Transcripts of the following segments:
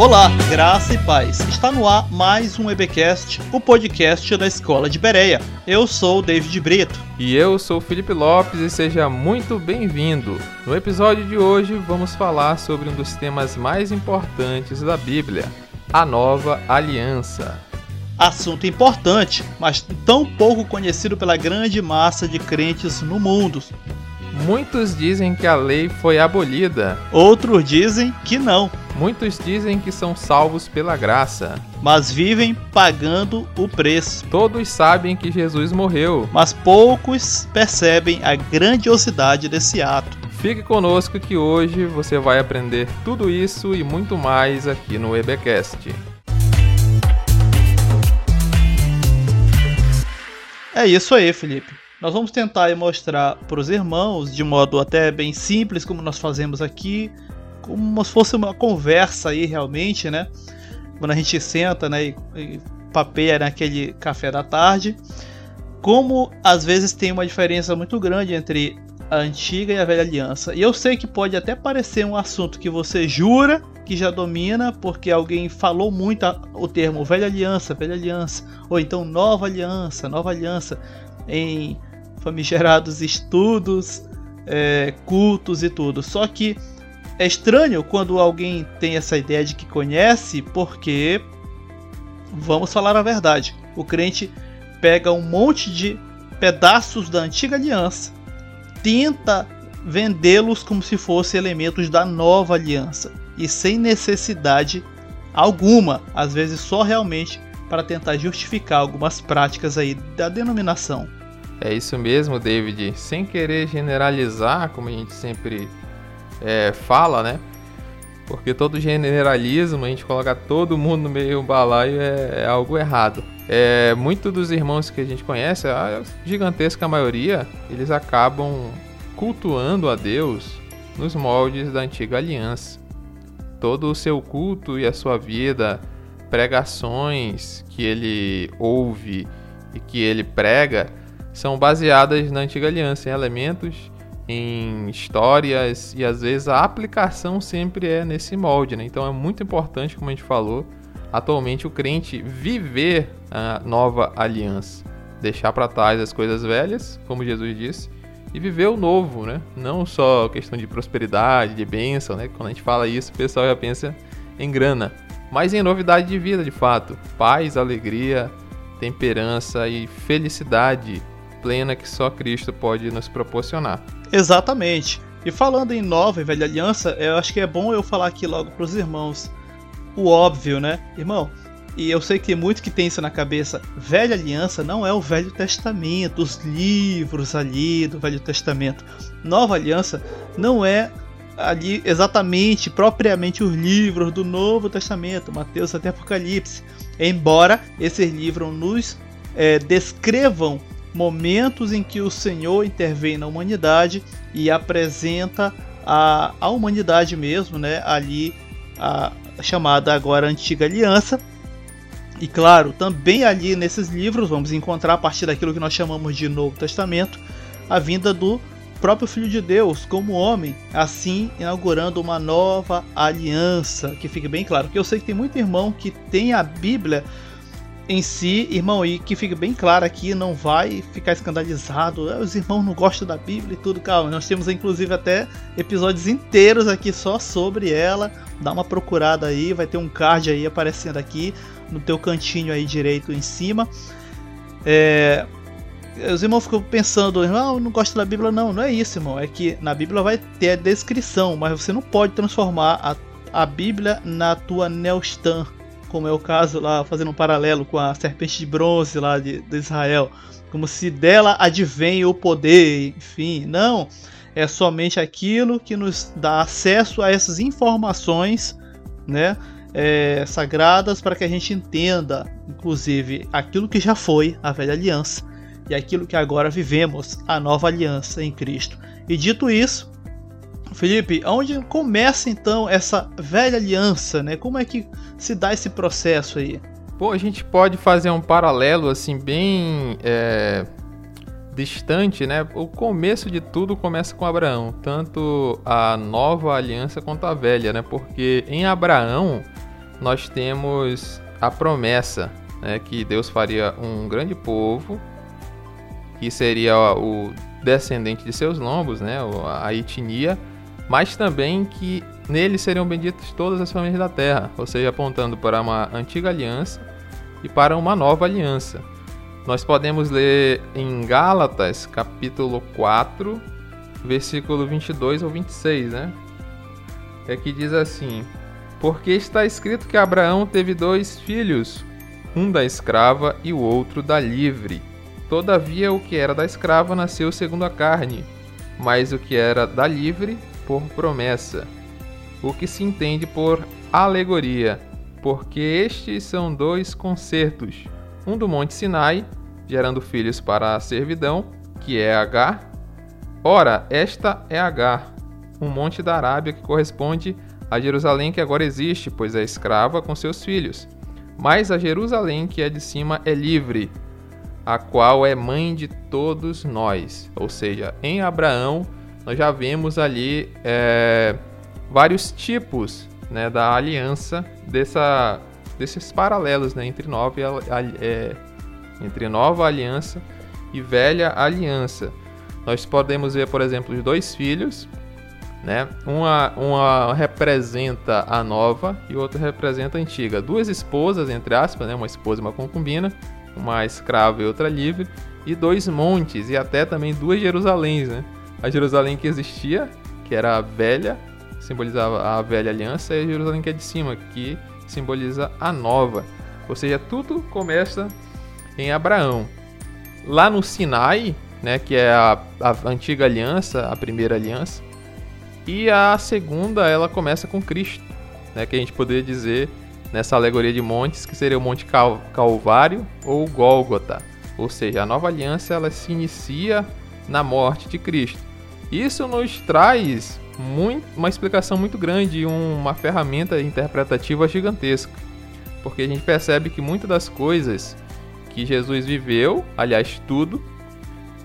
Olá, graça e paz. Está no ar mais um EBcast, o podcast da Escola de Bereia. Eu sou o David Brito. E eu sou o Felipe Lopes e seja muito bem-vindo. No episódio de hoje vamos falar sobre um dos temas mais importantes da Bíblia, a Nova Aliança. Assunto importante, mas tão pouco conhecido pela grande massa de crentes no mundo. Muitos dizem que a lei foi abolida. Outros dizem que não. Muitos dizem que são salvos pela graça. Mas vivem pagando o preço. Todos sabem que Jesus morreu. Mas poucos percebem a grandiosidade desse ato. Fique conosco que hoje você vai aprender tudo isso e muito mais aqui no EBcast. É isso aí, Felipe. Nós vamos tentar mostrar para os irmãos, de modo até bem simples, como nós fazemos aqui, como se fosse uma conversa aí realmente, né? Quando a gente senta né, e, e papeia naquele café da tarde, como às vezes tem uma diferença muito grande entre a antiga e a velha aliança. E eu sei que pode até parecer um assunto que você jura que já domina, porque alguém falou muito o termo velha aliança, velha aliança, ou então nova aliança, nova aliança, em famigerados estudos, é, cultos e tudo. Só que é estranho quando alguém tem essa ideia de que conhece, porque vamos falar a verdade. O crente pega um monte de pedaços da antiga aliança, tenta vendê-los como se fossem elementos da nova aliança e sem necessidade alguma, às vezes só realmente para tentar justificar algumas práticas aí da denominação. É isso mesmo, David. Sem querer generalizar, como a gente sempre é, fala, né? Porque todo generalismo, a gente coloca todo mundo no meio do balaio é, é algo errado. É, muito dos irmãos que a gente conhece, a gigantesca maioria, eles acabam cultuando a Deus nos moldes da antiga aliança. Todo o seu culto e a sua vida, pregações que ele ouve e que ele prega, são baseadas na antiga aliança, em elementos, em histórias e às vezes a aplicação sempre é nesse molde, né? Então é muito importante, como a gente falou, atualmente o crente viver a nova aliança, deixar para trás as coisas velhas, como Jesus disse, e viver o novo, né? Não só questão de prosperidade, de bênção, né? Quando a gente fala isso, o pessoal já pensa em grana, mas em novidade de vida, de fato, paz, alegria, temperança e felicidade plena que só Cristo pode nos proporcionar. Exatamente. E falando em nova e velha aliança, eu acho que é bom eu falar aqui logo para os irmãos o óbvio, né? Irmão, e eu sei que muito que tem isso na cabeça. Velha aliança não é o Velho Testamento, os livros ali do Velho Testamento. Nova aliança não é ali exatamente, propriamente os livros do Novo Testamento, Mateus até Apocalipse. Embora esses livros nos é, descrevam momentos em que o Senhor intervém na humanidade e apresenta a, a humanidade mesmo, né? Ali a chamada agora Antiga Aliança. E claro, também ali nesses livros vamos encontrar a partir daquilo que nós chamamos de Novo Testamento, a vinda do próprio Filho de Deus como homem, assim inaugurando uma nova aliança, que fique bem claro. Que eu sei que tem muito irmão que tem a Bíblia em si, irmão, e que fique bem claro aqui, não vai ficar escandalizado. Ah, os irmãos não gostam da Bíblia e tudo, calma. Nós temos inclusive até episódios inteiros aqui só sobre ela. Dá uma procurada aí, vai ter um card aí aparecendo aqui no teu cantinho aí direito em cima. É, os irmãos ficam pensando, não, não gosto da Bíblia, não, não é isso, irmão. É que na Bíblia vai ter a descrição, mas você não pode transformar a, a Bíblia na tua Neostan como é o caso lá, fazendo um paralelo com a serpente de bronze lá de, de Israel, como se dela advém o poder, enfim, não, é somente aquilo que nos dá acesso a essas informações, né, é, sagradas para que a gente entenda, inclusive, aquilo que já foi a velha aliança e aquilo que agora vivemos, a nova aliança em Cristo. E dito isso, Felipe, onde começa então essa velha aliança, né? Como é que se dá esse processo aí? Pô, a gente pode fazer um paralelo assim bem é, distante, né? O começo de tudo começa com Abraão, tanto a nova aliança quanto a velha, né? Porque em Abraão nós temos a promessa né, que Deus faria um grande povo, que seria o descendente de seus lombos, né, a etnia, mas também que nele seriam benditas todas as famílias da terra, ou seja, apontando para uma antiga aliança e para uma nova aliança. Nós podemos ler em Gálatas, capítulo 4, versículo 22 ou 26, né? É que diz assim: Porque está escrito que Abraão teve dois filhos, um da escrava e o outro da livre. Todavia, o que era da escrava nasceu segundo a carne, mas o que era da livre, por promessa. O que se entende por alegoria, porque estes são dois concertos: um do Monte Sinai, gerando filhos para a servidão, que é Agar. Ora, esta é Agar, um monte da Arábia que corresponde a Jerusalém que agora existe, pois é escrava com seus filhos. Mas a Jerusalém que é de cima é livre, a qual é mãe de todos nós. Ou seja, em Abraão nós já vemos ali é, vários tipos né, da aliança, dessa, desses paralelos né, entre, nova, é, entre nova aliança e velha aliança. Nós podemos ver, por exemplo, os dois filhos, né? Uma, uma representa a nova e outra representa a antiga. Duas esposas, entre aspas, né? uma esposa e uma concubina, uma escrava e outra livre, e dois montes, e até também duas Jerusaléns. Né? A Jerusalém que existia, que era velha, simbolizava a velha aliança, e Jerusalém que é de cima, que simboliza a nova. Ou seja, tudo começa em Abraão. Lá no Sinai, né, que é a, a antiga aliança, a primeira aliança, e a segunda, ela começa com Cristo, né, que a gente poderia dizer nessa alegoria de montes que seria o Monte Cal Calvário ou Gólgota. Ou seja, a nova aliança ela se inicia na morte de Cristo. Isso nos traz muito, uma explicação muito grande e uma ferramenta interpretativa gigantesca. Porque a gente percebe que muitas das coisas que Jesus viveu, aliás, tudo,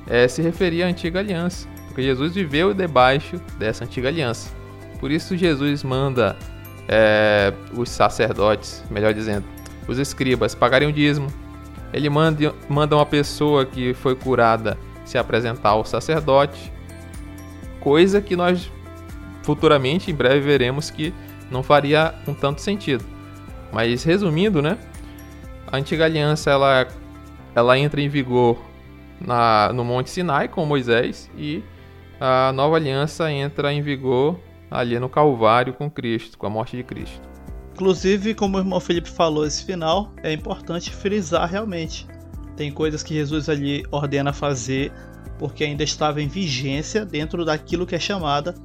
é, se referia à antiga aliança porque Jesus viveu debaixo dessa antiga aliança. Por isso Jesus manda é, os sacerdotes, melhor dizendo, os escribas pagarem o dízimo. Ele manda, manda uma pessoa que foi curada se apresentar ao sacerdote, coisa que nós futuramente, em breve, veremos que não faria um tanto sentido. Mas resumindo, né? A antiga aliança ela, ela entra em vigor na, no Monte Sinai com Moisés e a nova aliança entra em vigor ali no Calvário com Cristo, com a morte de Cristo. Inclusive, como o irmão Felipe falou, esse final é importante frisar realmente. Tem coisas que Jesus ali ordena fazer porque ainda estava em vigência dentro daquilo que é chamada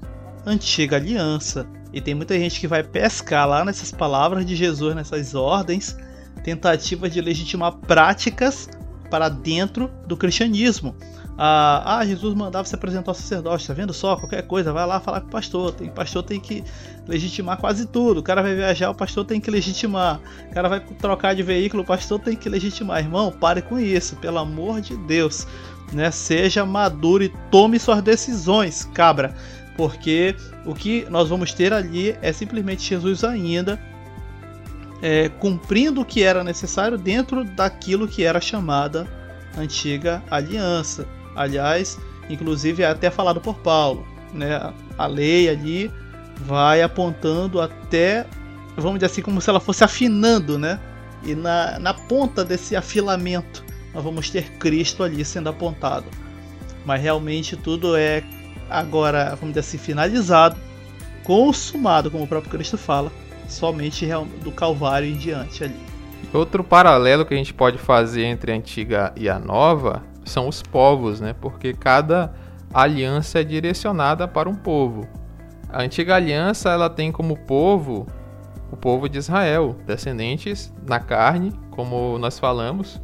antiga aliança. E tem muita gente que vai pescar lá nessas palavras de Jesus, nessas ordens, tentativas de legitimar práticas para dentro do cristianismo. Ah, ah, Jesus mandava se apresentar ao sacerdote, tá vendo só? Qualquer coisa, vai lá falar com o pastor. Tem, o pastor tem que legitimar quase tudo. O cara vai viajar, o pastor tem que legitimar. O cara vai trocar de veículo, o pastor tem que legitimar. Irmão, pare com isso, pelo amor de Deus. Né? Seja maduro e tome suas decisões, cabra. Porque o que nós vamos ter ali é simplesmente Jesus ainda é, cumprindo o que era necessário dentro daquilo que era chamada antiga aliança. Aliás, inclusive é até falado por Paulo, né? A lei ali vai apontando até, vamos dizer assim, como se ela fosse afinando, né? E na, na ponta desse afilamento nós vamos ter Cristo ali sendo apontado. Mas realmente tudo é agora, vamos dizer assim, finalizado, consumado, como o próprio Cristo fala, somente do Calvário em diante ali. Outro paralelo que a gente pode fazer entre a antiga e a nova são os povos, né? Porque cada aliança é direcionada para um povo. A antiga aliança ela tem como povo o povo de Israel, descendentes na carne, como nós falamos,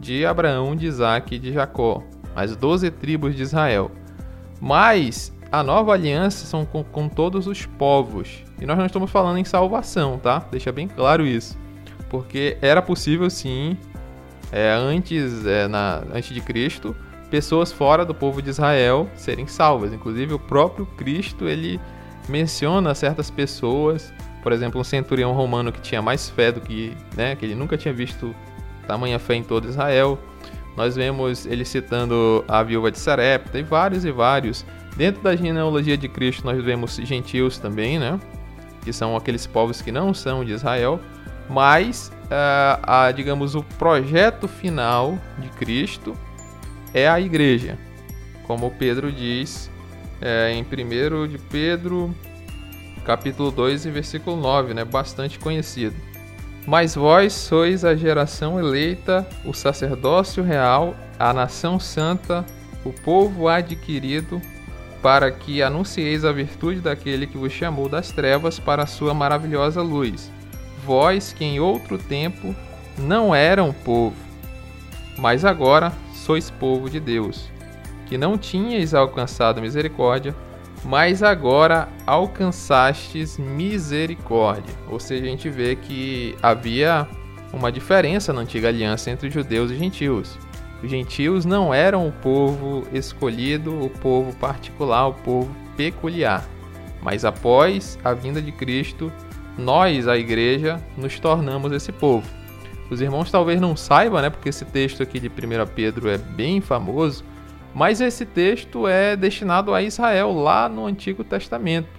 de Abraão, de Isaac e de Jacó, as doze tribos de Israel. Mas a nova aliança são com, com todos os povos. E nós não estamos falando em salvação, tá? Deixa bem claro isso. Porque era possível sim é, antes, é, na, antes de Cristo, pessoas fora do povo de Israel serem salvas. Inclusive o próprio Cristo ele menciona certas pessoas por exemplo, um centurião romano que tinha mais fé do que, né, que ele nunca tinha visto tamanha fé em todo Israel. Nós vemos ele citando a viúva de Sarepta e vários e vários. Dentro da genealogia de Cristo nós vemos gentios também, né? Que são aqueles povos que não são de Israel, mas uh, a, digamos o projeto final de Cristo é a igreja, como Pedro diz é, em 1 de Pedro, capítulo 2 e versículo 9, né? Bastante conhecido. Mas vós sois a geração eleita, o sacerdócio real, a nação santa, o povo adquirido, para que anuncieis a virtude daquele que vos chamou das trevas para a sua maravilhosa luz. Vós que em outro tempo não eram povo, mas agora sois povo de Deus, que não tinhais alcançado misericórdia, mas agora alcançastes misericórdia. Ou seja, a gente vê que havia uma diferença na antiga aliança entre judeus e gentios. Os gentios não eram o povo escolhido, o povo particular, o povo peculiar. Mas após a vinda de Cristo, nós, a igreja, nos tornamos esse povo. Os irmãos talvez não saibam, né, porque esse texto aqui de 1 Pedro é bem famoso, mas esse texto é destinado a Israel lá no Antigo Testamento.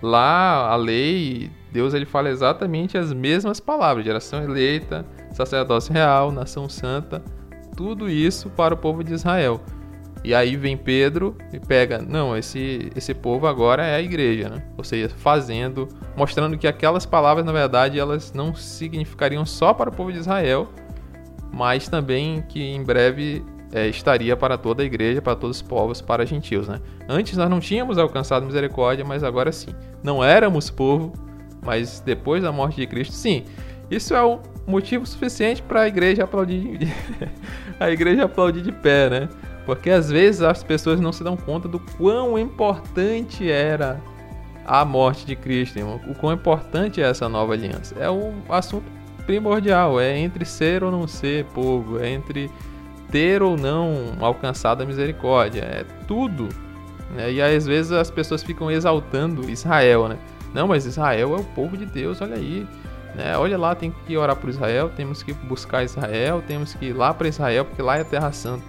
Lá a lei, Deus ele fala exatamente as mesmas palavras: geração eleita, sacerdócio real, nação santa, tudo isso para o povo de Israel. E aí vem Pedro e pega, não, esse esse povo agora é a igreja, né? Ou seja, fazendo, mostrando que aquelas palavras na verdade elas não significariam só para o povo de Israel, mas também que em breve é, estaria para toda a igreja, para todos os povos, para gentios. Né? Antes nós não tínhamos alcançado misericórdia, mas agora sim. Não éramos povo, mas depois da morte de Cristo, sim. Isso é um motivo suficiente para a igreja aplaudir, de... a igreja aplaudir de pé, né? Porque às vezes as pessoas não se dão conta do quão importante era a morte de Cristo, irmão. o quão importante é essa nova aliança. É um assunto primordial, é entre ser ou não ser povo, é entre ter ou não alcançado a misericórdia. É tudo. Né? E às vezes as pessoas ficam exaltando Israel, né? Não, mas Israel é o povo de Deus, olha aí. Né? Olha lá, tem que orar por Israel, temos que buscar Israel, temos que ir lá para Israel, porque lá é a Terra Santa.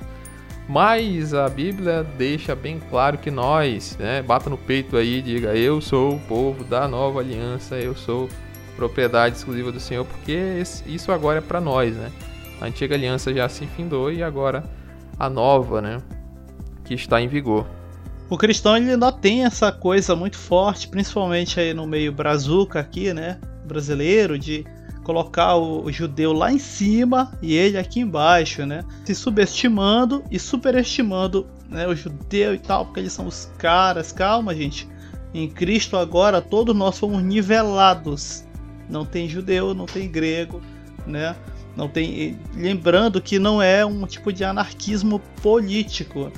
Mas a Bíblia deixa bem claro que nós, né, bata no peito aí e diga: Eu sou o povo da nova aliança, eu sou propriedade exclusiva do Senhor, porque isso agora é para nós, né? A antiga aliança já se findou e agora a nova, né, que está em vigor. O cristão ele ainda tem essa coisa muito forte, principalmente aí no meio brazuca aqui, né, brasileiro, de colocar o, o, judeu lá em cima e ele aqui embaixo, né? Se subestimando e superestimando né, o judeu e tal, porque eles são os caras. Calma, gente. Em Cristo agora todos nós somos nivelados. Não tem judeu, não tem grego, né? Não tem, lembrando que não é um tipo de anarquismo político.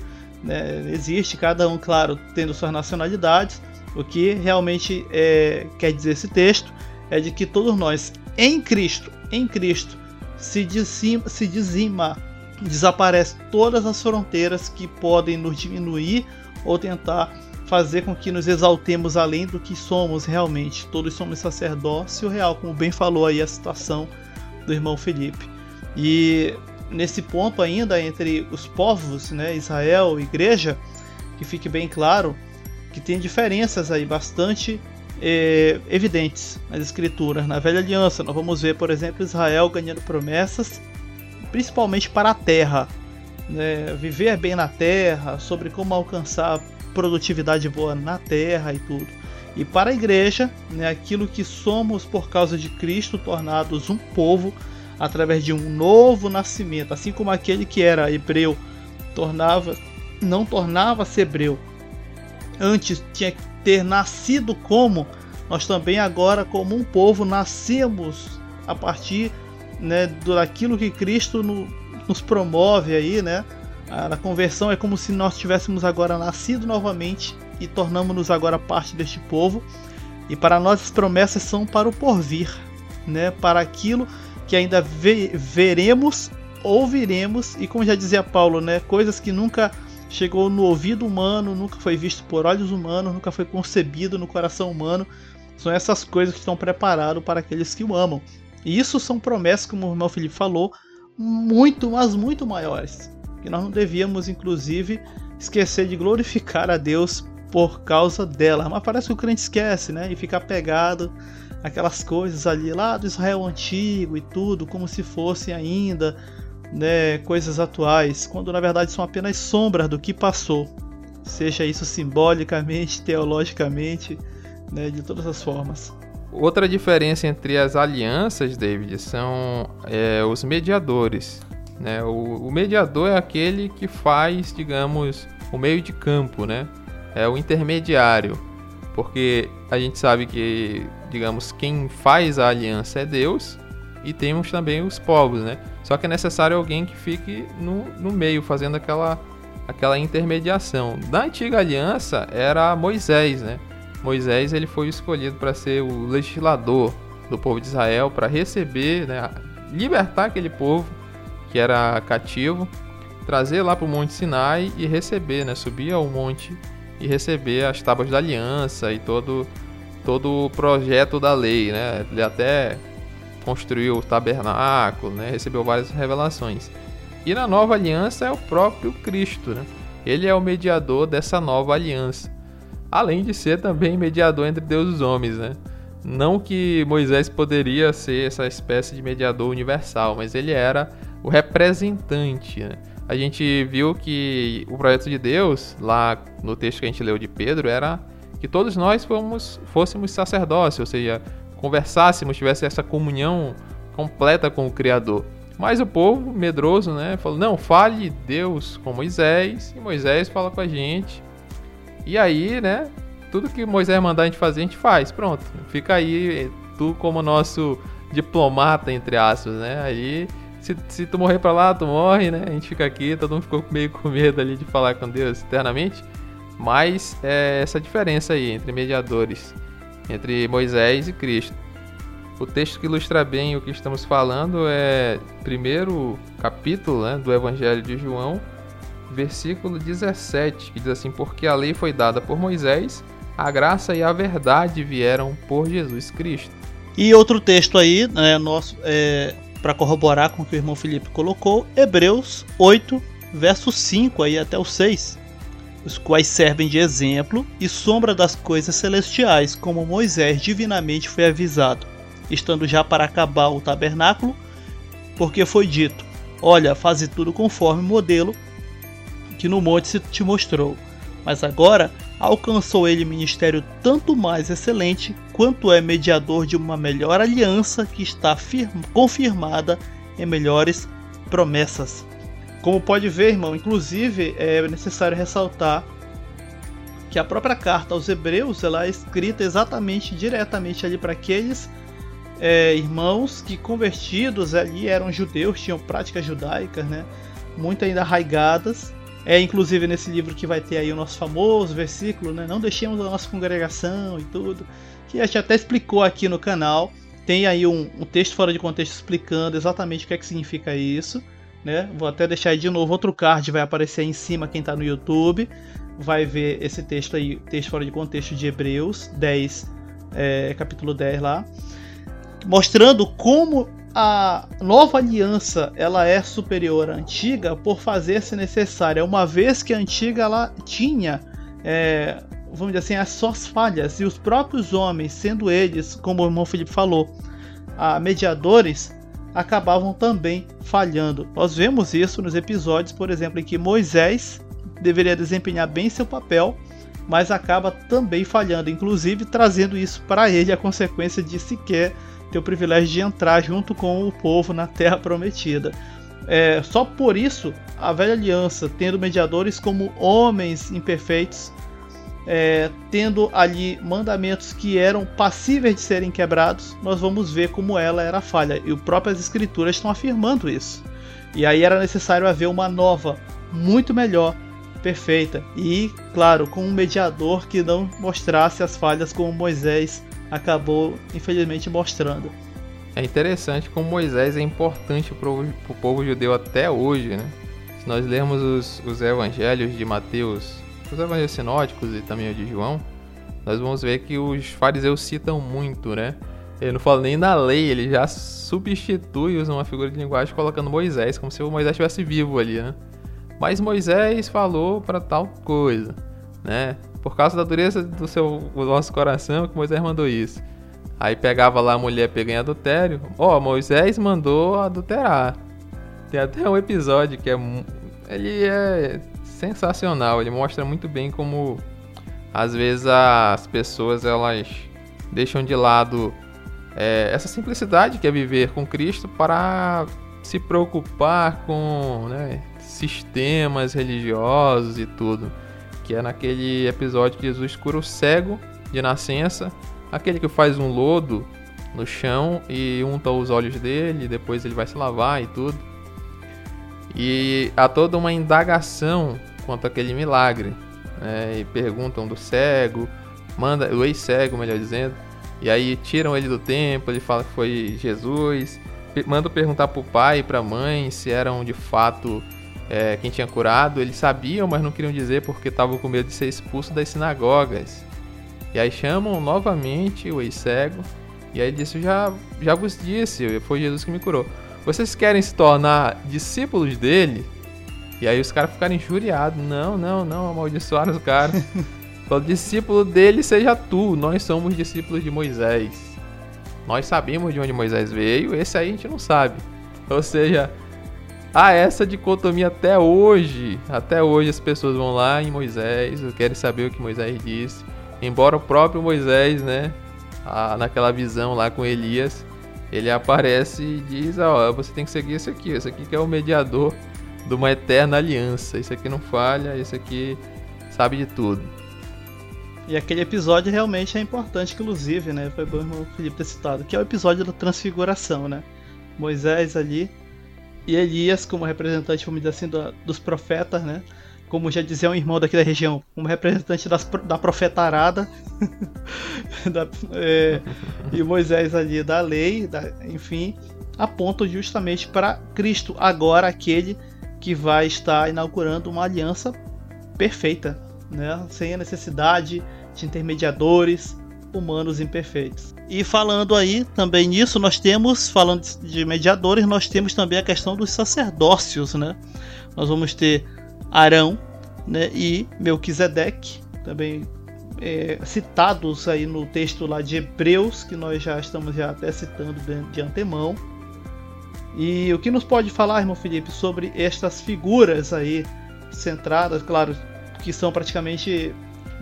Né? Existe cada um, claro, tendo suas nacionalidades. O que realmente é, quer dizer esse texto é de que todos nós, em Cristo, em Cristo, se dizima, se dizima desaparece todas as fronteiras que podem nos diminuir ou tentar fazer com que nos exaltemos além do que somos realmente. Todos somos sacerdócio real, como bem falou aí a situação do irmão Felipe. E nesse ponto ainda entre os povos, né, Israel e igreja, que fique bem claro que tem diferenças aí bastante é, evidentes nas escrituras. Na velha aliança, nós vamos ver, por exemplo, Israel ganhando promessas, principalmente para a terra, né, viver bem na terra, sobre como alcançar produtividade boa na terra e tudo. E para a igreja, né, aquilo que somos por causa de Cristo, tornados um povo através de um novo nascimento, assim como aquele que era hebreu tornava não tornava-se hebreu. Antes tinha que ter nascido como nós também agora como um povo nascemos a partir né, daquilo que Cristo no, nos promove aí, né? A, a conversão é como se nós tivéssemos agora nascido novamente e tornamos-nos agora parte deste povo. E para nós as promessas são para o porvir, né? Para aquilo que ainda ve veremos, ouviremos e como já dizia Paulo, né? Coisas que nunca chegou no ouvido humano, nunca foi visto por olhos humanos, nunca foi concebido no coração humano, são essas coisas que estão preparadas para aqueles que o amam. E isso são promessas, como o irmão Felipe falou, muito, mas muito maiores. Que nós não devíamos, inclusive, esquecer de glorificar a Deus por causa dela. Mas parece que o crente esquece, né? E fica apegado aquelas coisas ali lá do Israel antigo e tudo, como se fossem ainda né, coisas atuais, quando na verdade são apenas sombras do que passou, seja isso simbolicamente, teologicamente, né, de todas as formas. Outra diferença entre as alianças, David, são é, os mediadores. Né? O, o, mediador é aquele que faz, digamos, o meio de campo, né? É o intermediário, porque a gente sabe que, digamos, quem faz a aliança é Deus e temos também os povos, né? Só que é necessário alguém que fique no, no meio, fazendo aquela, aquela intermediação. Da antiga aliança era Moisés, né? Moisés ele foi escolhido para ser o legislador do povo de Israel, para receber, né, libertar aquele povo que era cativo, trazer lá para o Monte Sinai e receber, né, subir ao monte e receber as tábuas da aliança e todo todo o projeto da lei, né? Ele até construiu o tabernáculo, né? recebeu várias revelações. E na nova aliança é o próprio Cristo, né? Ele é o mediador dessa nova aliança. Além de ser também mediador entre Deus e os homens, né? Não que Moisés poderia ser essa espécie de mediador universal, mas ele era o representante. Né? A gente viu que o projeto de Deus, lá no texto que a gente leu de Pedro, era que todos nós fomos, fôssemos sacerdócio, ou seja, conversássemos, tivesse essa comunhão completa com o Criador. Mas o povo, medroso, né, falou: não, fale Deus com Moisés, e Moisés fala com a gente. E aí, né, tudo que Moisés mandar a gente fazer, a gente faz. Pronto, fica aí tu como nosso diplomata, entre aspas, né? Aí, se, se tu morrer pra lá, tu morre, né? A gente fica aqui, todo mundo ficou meio com medo ali de falar com Deus eternamente. Mas é essa diferença aí entre mediadores entre Moisés e Cristo. O texto que ilustra bem o que estamos falando é primeiro capítulo né, do Evangelho de João, versículo 17, que diz assim: Porque a lei foi dada por Moisés, a graça e a verdade vieram por Jesus Cristo. E outro texto aí, né, nosso, é, para corroborar com o que o irmão Felipe colocou, Hebreus 8, verso 5 aí até o 6 os quais servem de exemplo e sombra das coisas celestiais, como Moisés divinamente foi avisado, estando já para acabar o tabernáculo, porque foi dito: Olha, faze tudo conforme o modelo que no monte se te mostrou. Mas agora alcançou ele ministério tanto mais excelente, quanto é mediador de uma melhor aliança que está confirmada em melhores promessas. Como pode ver, irmão, inclusive é necessário ressaltar que a própria carta aos Hebreus ela é escrita exatamente diretamente ali para aqueles é, irmãos que convertidos ali eram judeus, tinham práticas judaicas, né? Muito ainda arraigadas. É inclusive nesse livro que vai ter aí o nosso famoso versículo, né? Não deixemos a nossa congregação e tudo, que a gente até explicou aqui no canal. Tem aí um, um texto fora de contexto explicando exatamente o que, é que significa isso né? Vou até deixar aí de novo outro card, vai aparecer aí em cima quem está no YouTube, vai ver esse texto aí, texto fora de contexto de Hebreus 10, é, capítulo 10 lá, mostrando como a nova aliança ela é superior à antiga por fazer-se necessária, uma vez que a antiga ela tinha, é, vamos dizer assim, as suas falhas e os próprios homens, sendo eles, como o irmão Felipe falou, a mediadores, acabavam também falhando. Nós vemos isso nos episódios, por exemplo, em que Moisés deveria desempenhar bem seu papel, mas acaba também falhando, inclusive trazendo isso para ele a consequência de sequer ter o privilégio de entrar junto com o povo na Terra Prometida. É, só por isso, a velha aliança, tendo mediadores como homens imperfeitos, é, tendo ali mandamentos que eram passíveis de serem quebrados, nós vamos ver como ela era falha. E próprias escrituras estão afirmando isso. E aí era necessário haver uma nova, muito melhor, perfeita. E, claro, com um mediador que não mostrasse as falhas como Moisés acabou, infelizmente, mostrando. É interessante como Moisés é importante para o povo judeu até hoje, né? Se nós lermos os, os evangelhos de Mateus os evangelhos sinóticos e também o de João, nós vamos ver que os fariseus citam muito, né? Ele não fala nem na lei, ele já substitui, usa uma figura de linguagem colocando Moisés, como se o Moisés estivesse vivo ali, né? Mas Moisés falou para tal coisa, né? Por causa da dureza do seu do nosso coração que Moisés mandou isso. Aí pegava lá a mulher pegando adultério. Ó, oh, Moisés mandou adulterar. Tem até um episódio que é ele é sensacional, ele mostra muito bem como às vezes as pessoas elas deixam de lado é, essa simplicidade que é viver com Cristo para se preocupar com né, sistemas religiosos e tudo. Que é naquele episódio que Jesus cura o cego de nascença, aquele que faz um lodo no chão e unta os olhos dele, depois ele vai se lavar e tudo. E há toda uma indagação quanto àquele milagre. Né? E perguntam do cego, manda o ex-cego, melhor dizendo, e aí tiram ele do templo, ele fala que foi Jesus. Manda perguntar pro pai e pra mãe se eram de fato é, quem tinha curado. Eles sabiam, mas não queriam dizer porque estavam com medo de ser expulso das sinagogas. E aí chamam novamente o ex-cego. E aí disse: já, já vos disse, foi Jesus que me curou. Vocês querem se tornar discípulos dele? E aí os caras ficaram injuriados. Não, não, não, amaldiçoaram os caras. O discípulo dele seja tu. Nós somos discípulos de Moisés. Nós sabemos de onde Moisés veio, esse aí a gente não sabe. Ou seja, há essa dicotomia até hoje. Até hoje as pessoas vão lá em Moisés, querem saber o que Moisés disse. Embora o próprio Moisés, né, naquela visão lá com Elias, ele aparece e diz: Ó, oh, você tem que seguir esse aqui, esse aqui que é o mediador de uma eterna aliança. Esse aqui não falha, esse aqui sabe de tudo. E aquele episódio realmente é importante, inclusive, né? Foi bom o Felipe ter citado, que é o episódio da transfiguração, né? Moisés ali e Elias como representante, vamos dizer assim, do, dos profetas, né? Como já dizia um irmão daqui da região, como representante das, da profetarada, da, é, e Moisés ali da lei, da, enfim, apontam justamente para Cristo, agora aquele que vai estar inaugurando uma aliança perfeita, né? sem a necessidade de intermediadores humanos imperfeitos. E falando aí também nisso, nós temos, falando de mediadores, nós temos também a questão dos sacerdócios, né? Nós vamos ter Arão né, e Melquisedeque, também é, citados aí no texto lá de Hebreus, que nós já estamos já até citando de, de antemão. E o que nos pode falar, irmão Felipe, sobre estas figuras aí centradas, claro, que são praticamente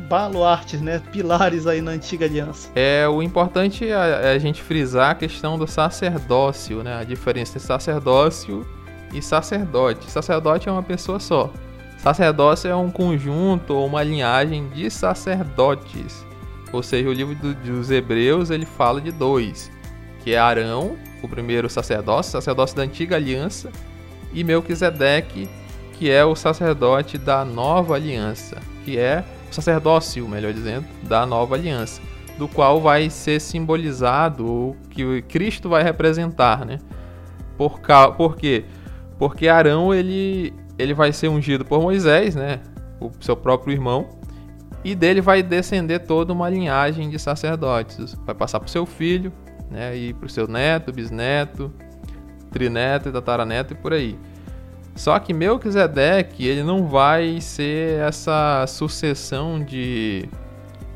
baluartes, né, pilares aí na antiga aliança. É, o importante é, é a gente frisar a questão do sacerdócio, né, a diferença entre sacerdócio e sacerdote. Sacerdote é uma pessoa só. Sacerdócio é um conjunto ou uma linhagem de sacerdotes. Ou seja, o livro do, dos Hebreus ele fala de dois, que é Arão, o primeiro sacerdócio, sacerdócio da antiga aliança, e Melquisedeque, que é o sacerdote da nova aliança, que é o sacerdócio, melhor dizendo, da nova aliança, do qual vai ser simbolizado o que Cristo vai representar, né? Por, por quê? Porque Arão ele, ele vai ser ungido por Moisés, né? O seu próprio irmão, e dele vai descender toda uma linhagem de sacerdotes. Vai passar para o seu filho, né? E para o seu neto, bisneto, trineto tataraneto e por aí. Só que Melquisedeque, ele não vai ser essa sucessão de,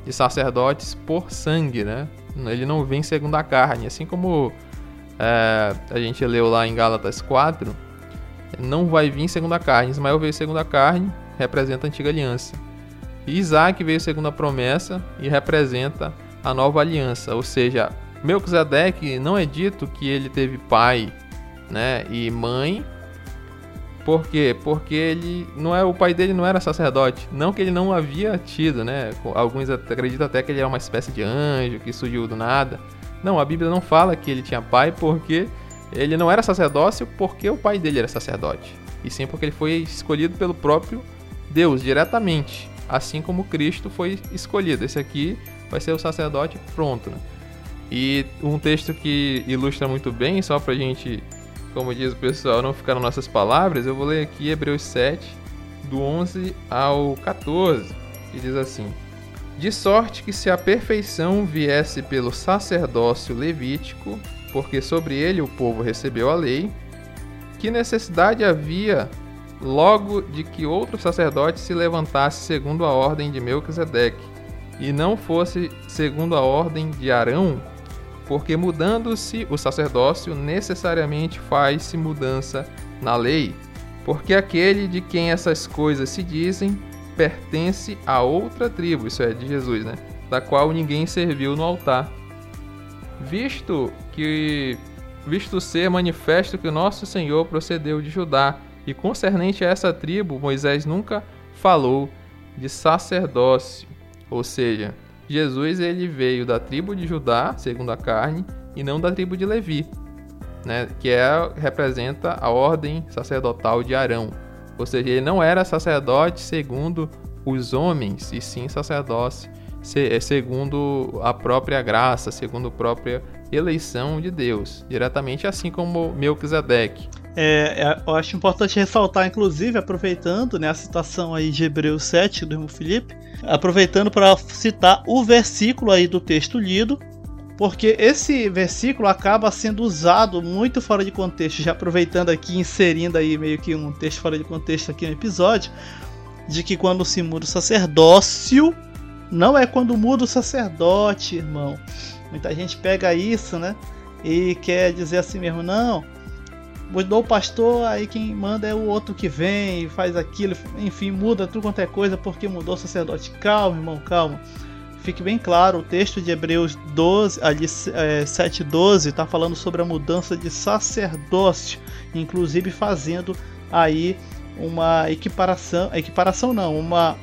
de sacerdotes por sangue, né? Ele não vem segundo a carne. Assim como é, a gente leu lá em Gálatas 4, não vai vir segundo a carne. Ismael veio segundo a carne, representa a antiga aliança. Isaac veio segundo a promessa e representa a nova aliança. Ou seja, Melquisedeque não é dito que ele teve pai né, e mãe por quê? Porque ele não é o pai dele não era sacerdote, não que ele não havia tido, né? Alguns acreditam até que ele era uma espécie de anjo que surgiu do nada. Não, a Bíblia não fala que ele tinha pai porque ele não era sacerdócio porque o pai dele era sacerdote, e sim porque ele foi escolhido pelo próprio Deus diretamente, assim como Cristo foi escolhido. Esse aqui vai ser o sacerdote pronto. Né? E um texto que ilustra muito bem, só pra gente como diz o pessoal, não ficar nas nossas palavras, eu vou ler aqui Hebreus 7, do 11 ao 14, que diz assim: De sorte que se a perfeição viesse pelo sacerdócio levítico, porque sobre ele o povo recebeu a lei, que necessidade havia logo de que outro sacerdote se levantasse segundo a ordem de Melquisedeque, e não fosse segundo a ordem de Arão, porque mudando-se o sacerdócio, necessariamente faz-se mudança na lei, porque aquele de quem essas coisas se dizem pertence a outra tribo, isso é, de Jesus, né? Da qual ninguém serviu no altar. Visto que visto ser manifesto que o nosso Senhor procedeu de Judá, e concernente a essa tribo, Moisés nunca falou de sacerdócio, ou seja, Jesus ele veio da tribo de Judá, segundo a carne, e não da tribo de Levi, né, que é, representa a ordem sacerdotal de Arão. Ou seja, ele não era sacerdote segundo os homens, e sim sacerdote é, segundo a própria graça, segundo a própria eleição de Deus, diretamente assim como Melquisedeque. É, é, eu acho importante ressaltar, inclusive, aproveitando né, a citação aí de Hebreus 7 do irmão Felipe, aproveitando para citar o versículo aí do texto lido, porque esse versículo acaba sendo usado muito fora de contexto, já aproveitando aqui, inserindo aí meio que um texto fora de contexto aqui no episódio, de que quando se muda o sacerdócio, não é quando muda o sacerdote, irmão. Muita gente pega isso, né? E quer dizer assim mesmo, não, mudou o pastor, aí quem manda é o outro que vem, faz aquilo, enfim, muda tudo quanto é coisa porque mudou o sacerdote. Calma, irmão, calma fique bem claro, o texto de Hebreus 12, ali é, 7:12 está falando sobre a mudança de sacerdócio, inclusive fazendo aí uma equiparação, equiparação não, uma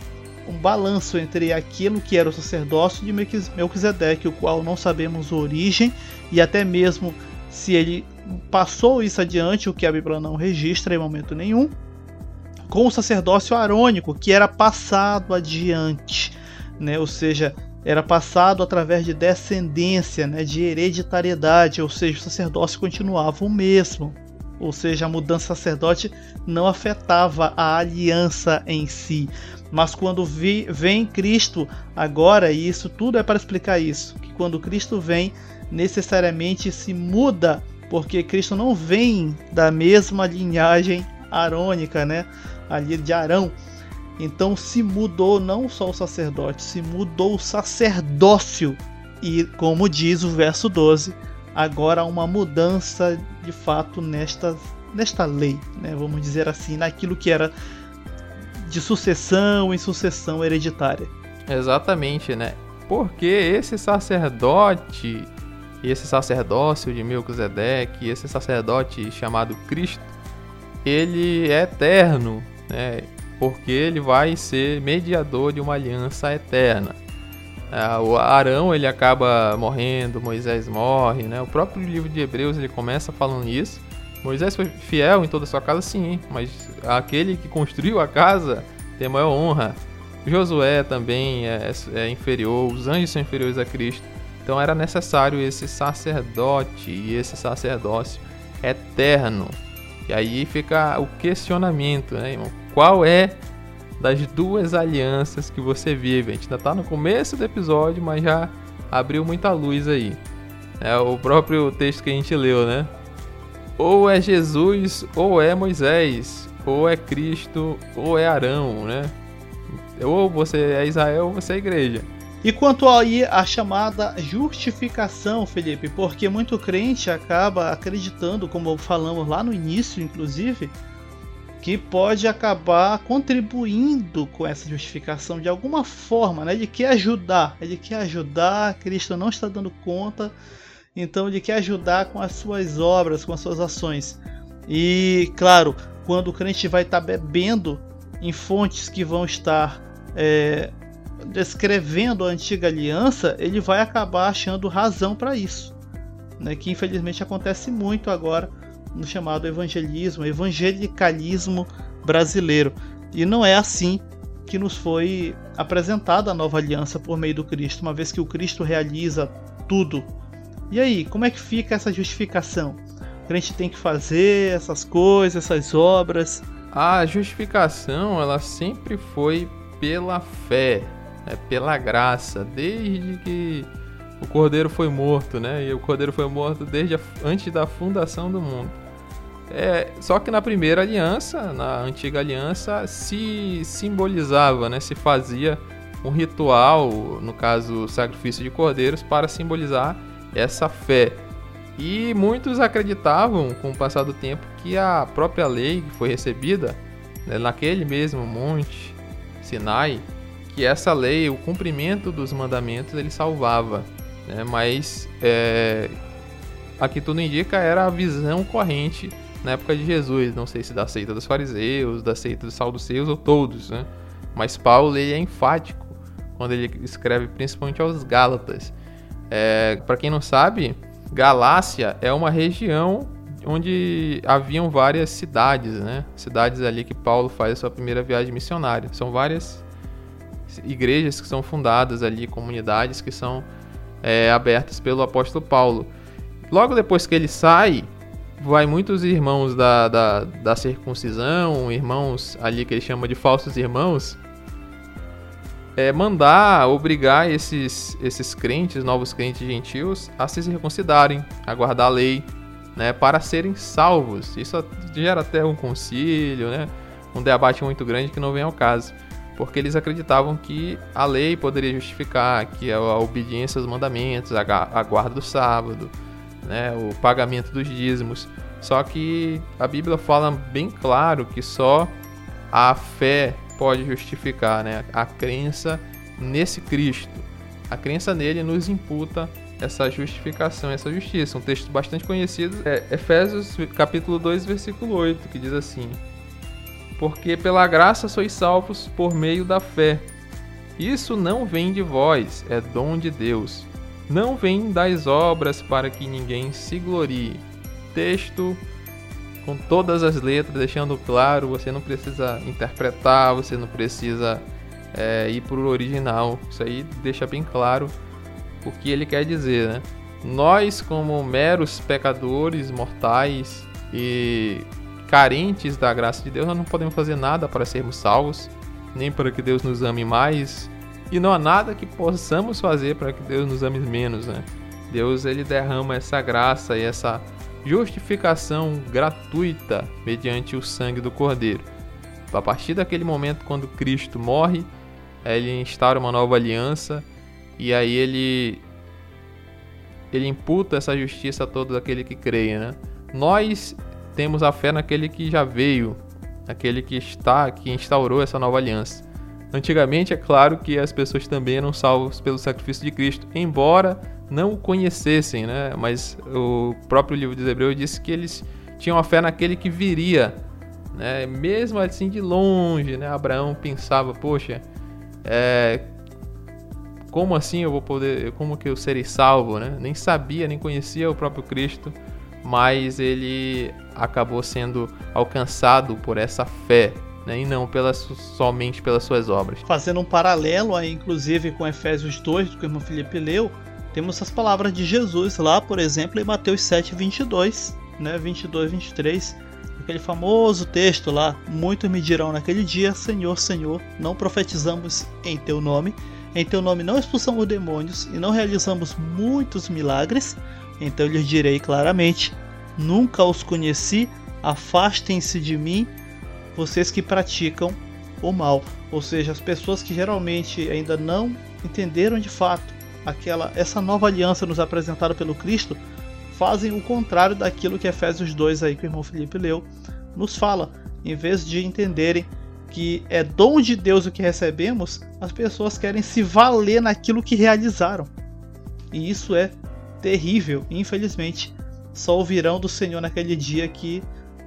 um balanço entre aquilo que era o sacerdócio de Melquisedeque, o qual não sabemos origem e até mesmo se ele passou isso adiante, o que a Bíblia não registra em momento nenhum, com o sacerdócio arônico, que era passado adiante, né? ou seja, era passado através de descendência, né, de hereditariedade, ou seja, o sacerdócio continuava o mesmo. Ou seja, a mudança sacerdote não afetava a aliança em si. Mas quando vi, vem Cristo agora, e isso tudo é para explicar isso, que quando Cristo vem, necessariamente se muda, porque Cristo não vem da mesma linhagem arônica, né? Ali de Arão, então se mudou não só o sacerdote, se mudou o sacerdócio. E como diz o verso 12, agora há uma mudança de fato nesta, nesta lei, né? vamos dizer assim, naquilo que era de sucessão em sucessão hereditária. Exatamente, né? Porque esse sacerdote, esse sacerdócio de Melquisedeque, esse sacerdote chamado Cristo, ele é eterno, né? porque ele vai ser mediador de uma aliança eterna. É, o Arão ele acaba morrendo, Moisés morre, né? O próprio livro de Hebreus ele começa falando isso. Moisés foi fiel em toda a sua casa, sim, mas aquele que construiu a casa tem maior honra. Josué também é, é inferior, os anjos são inferiores a Cristo. Então era necessário esse sacerdote e esse sacerdócio eterno. E aí fica o questionamento, né, irmão? qual é das duas alianças que você vive. A gente ainda está no começo do episódio, mas já abriu muita luz aí. É o próprio texto que a gente leu, né? Ou é Jesus, ou é Moisés, ou é Cristo, ou é Arão, né? Ou você é Israel, ou você é igreja. E quanto aí a chamada justificação, Felipe, porque muito crente acaba acreditando, como falamos lá no início, inclusive, que pode acabar contribuindo com essa justificação de alguma forma, né? Ele quer ajudar, ele quer ajudar, Cristo não está dando conta, então ele quer ajudar com as suas obras, com as suas ações. E claro, quando o crente vai estar bebendo em fontes que vão estar é, descrevendo a antiga aliança, ele vai acabar achando razão para isso, né? Que infelizmente acontece muito agora no chamado evangelismo, evangelicalismo brasileiro. E não é assim que nos foi apresentada a nova aliança por meio do Cristo, uma vez que o Cristo realiza tudo. E aí, como é que fica essa justificação? O crente tem que fazer essas coisas, essas obras? A justificação, ela sempre foi pela fé. É pela graça, desde que o cordeiro foi morto, né? E o cordeiro foi morto desde a, antes da fundação do mundo. É, só que na primeira aliança, na antiga aliança, se simbolizava, né? Se fazia um ritual, no caso, sacrifício de cordeiros, para simbolizar essa fé. E muitos acreditavam, com o passar do tempo, que a própria lei que foi recebida né, naquele mesmo monte Sinai, que essa lei, o cumprimento dos mandamentos, ele salvava. Né? Mas é, aqui tudo indica era a visão corrente na época de Jesus. Não sei se da seita dos fariseus, da seita dos saduceus ou todos, né? Mas Paulo ele é enfático quando ele escreve principalmente aos Gálatas. É, Para quem não sabe, Galácia é uma região onde haviam várias cidades, né? Cidades ali que Paulo faz a sua primeira viagem missionária. São várias igrejas que são fundadas ali, comunidades que são é, abertas pelo apóstolo Paulo. Logo depois que ele sai, vai muitos irmãos da, da, da circuncisão, irmãos ali que ele chama de falsos irmãos, é, mandar, obrigar esses, esses crentes, novos crentes gentios, a se circuncidarem, a guardar a lei, né, para serem salvos. Isso gera até um concílio, né, um debate muito grande que não vem ao caso porque eles acreditavam que a lei poderia justificar que a obediência aos mandamentos, a guarda do sábado, né, o pagamento dos dízimos. Só que a Bíblia fala bem claro que só a fé pode justificar, né, a crença nesse Cristo. A crença nele nos imputa essa justificação, essa justiça. Um texto bastante conhecido é Efésios capítulo 2, versículo 8, que diz assim: porque pela graça sois salvos por meio da fé. Isso não vem de vós, é dom de Deus. Não vem das obras para que ninguém se glorie. Texto com todas as letras, deixando claro, você não precisa interpretar, você não precisa é, ir para o original. Isso aí deixa bem claro o que ele quer dizer, né? Nós, como meros pecadores mortais e carentes da graça de Deus, nós não podemos fazer nada para sermos salvos, nem para que Deus nos ame mais, e não há nada que possamos fazer para que Deus nos ame menos, né? Deus ele derrama essa graça e essa justificação gratuita mediante o sangue do Cordeiro. A partir daquele momento quando Cristo morre, ele instaura uma nova aliança e aí ele ele imputa essa justiça a todo aquele que crê, né? Nós temos a fé naquele que já veio, aquele que está, que instaurou essa nova aliança. Antigamente, é claro que as pessoas também eram salvas pelo sacrifício de Cristo, embora não o conhecessem, né? Mas o próprio livro de Hebreus disse que eles tinham a fé naquele que viria, né? Mesmo assim de longe, né? Abraão pensava, poxa, é, como assim eu vou poder, como que eu serei salvo, né? Nem sabia, nem conhecia o próprio Cristo, mas ele acabou sendo alcançado por essa fé, né, e não pelas, somente pelas suas obras. Fazendo um paralelo aí, inclusive, com Efésios 2, do que o irmão Felipe leu, temos as palavras de Jesus lá, por exemplo, em Mateus 7, 22, né, 22, 23, aquele famoso texto lá, muitos me dirão naquele dia, Senhor, Senhor, não profetizamos em teu nome, em teu nome não expulsamos demônios e não realizamos muitos milagres, então eu lhes direi claramente: Nunca os conheci, afastem-se de mim, vocês que praticam o mal. Ou seja, as pessoas que geralmente ainda não entenderam de fato aquela essa nova aliança nos apresentada pelo Cristo, fazem o contrário daquilo que Efésios 2 aí que o irmão Felipe leu nos fala. Em vez de entenderem que é dom de Deus o que recebemos, as pessoas querem se valer naquilo que realizaram. E isso é terrível, infelizmente. Só ouvirão do Senhor naquele dia que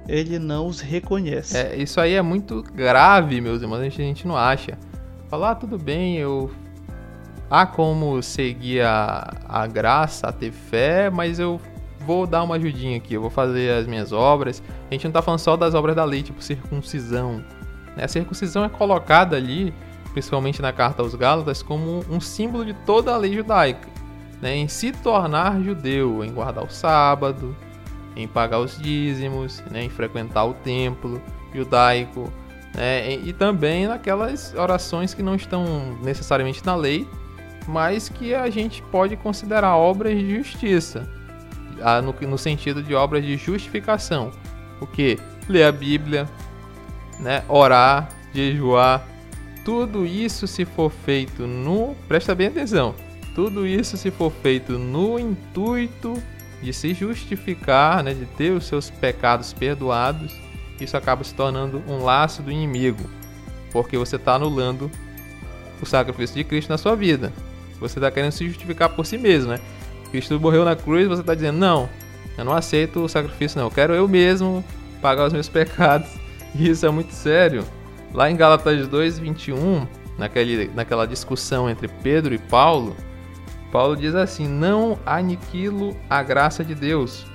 ele não os reconhece. É, isso aí é muito grave, meus irmãos, a gente, a gente não acha. Falar, ah, tudo bem, eu. Há como seguir a, a graça, a ter fé, mas eu vou dar uma ajudinha aqui, eu vou fazer as minhas obras. A gente não tá falando só das obras da lei, tipo circuncisão. Né? A circuncisão é colocada ali, principalmente na carta aos Gálatas, como um símbolo de toda a lei judaica né, em se tornar judeu, em guardar o sábado, em pagar os dízimos, né, em frequentar o templo judaico, né? e também naquelas orações que não estão necessariamente na lei, mas que a gente pode considerar obras de justiça, no, no sentido de obras de justificação. O que? Ler a Bíblia, né? orar, jejuar, tudo isso se for feito no. Presta bem atenção. Tudo isso se for feito no intuito de se justificar, né, de ter os seus pecados perdoados, isso acaba se tornando um laço do inimigo, porque você está anulando o sacrifício de Cristo na sua vida. Você está querendo se justificar por si mesmo, né? Cristo morreu na cruz, você está dizendo não, eu não aceito o sacrifício, não. Eu quero eu mesmo pagar os meus pecados. E isso é muito sério. Lá em Gálatas 2, 21, naquele, naquela discussão entre Pedro e Paulo, Paulo diz assim: Não aniquilo a graça de Deus,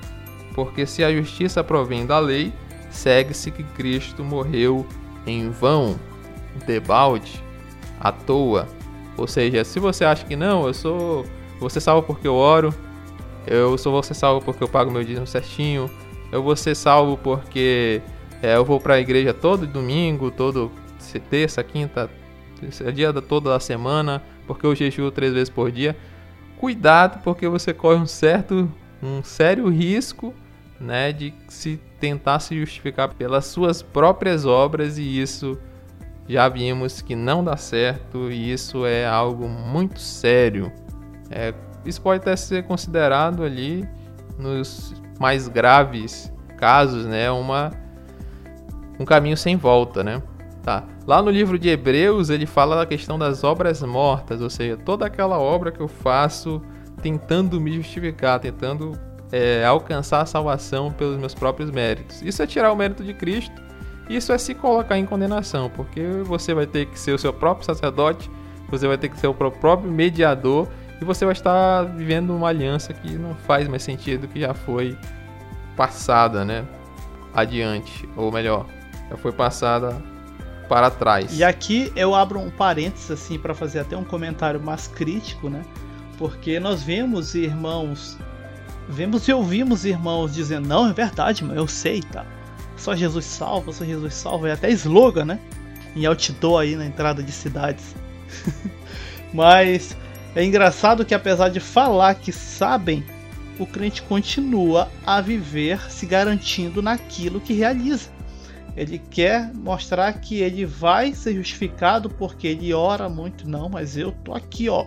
porque se a justiça provém da lei, segue-se que Cristo morreu em vão, debalde, à toa. Ou seja, se você acha que não, eu sou. Você salvo porque eu oro, eu sou você salvo porque eu pago meu dízimo certinho, eu vou ser salvo porque é, eu vou para a igreja todo domingo, todo terça, quinta, dia toda a semana, porque eu jejuo três vezes por dia. Cuidado, porque você corre um certo, um sério risco, né, de se tentar se justificar pelas suas próprias obras e isso já vimos que não dá certo e isso é algo muito sério. É, isso pode até ser considerado ali nos mais graves casos, né, uma um caminho sem volta, né? Tá. Lá no livro de Hebreus, ele fala da questão das obras mortas, ou seja, toda aquela obra que eu faço tentando me justificar, tentando é, alcançar a salvação pelos meus próprios méritos. Isso é tirar o mérito de Cristo, isso é se colocar em condenação, porque você vai ter que ser o seu próprio sacerdote, você vai ter que ser o próprio mediador e você vai estar vivendo uma aliança que não faz mais sentido, que já foi passada, né? Adiante, ou melhor, já foi passada para trás. E aqui eu abro um parênteses assim para fazer até um comentário mais crítico, né? Porque nós vemos irmãos, vemos e ouvimos irmãos dizendo: "Não, é verdade, mas eu sei, tá? Só Jesus salva, só Jesus salva", é até slogan, né? Em outdoor aí na entrada de cidades. mas é engraçado que apesar de falar que sabem, o crente continua a viver se garantindo naquilo que realiza. Ele quer mostrar que ele vai ser justificado porque ele ora muito. Não, mas eu tô aqui, ó,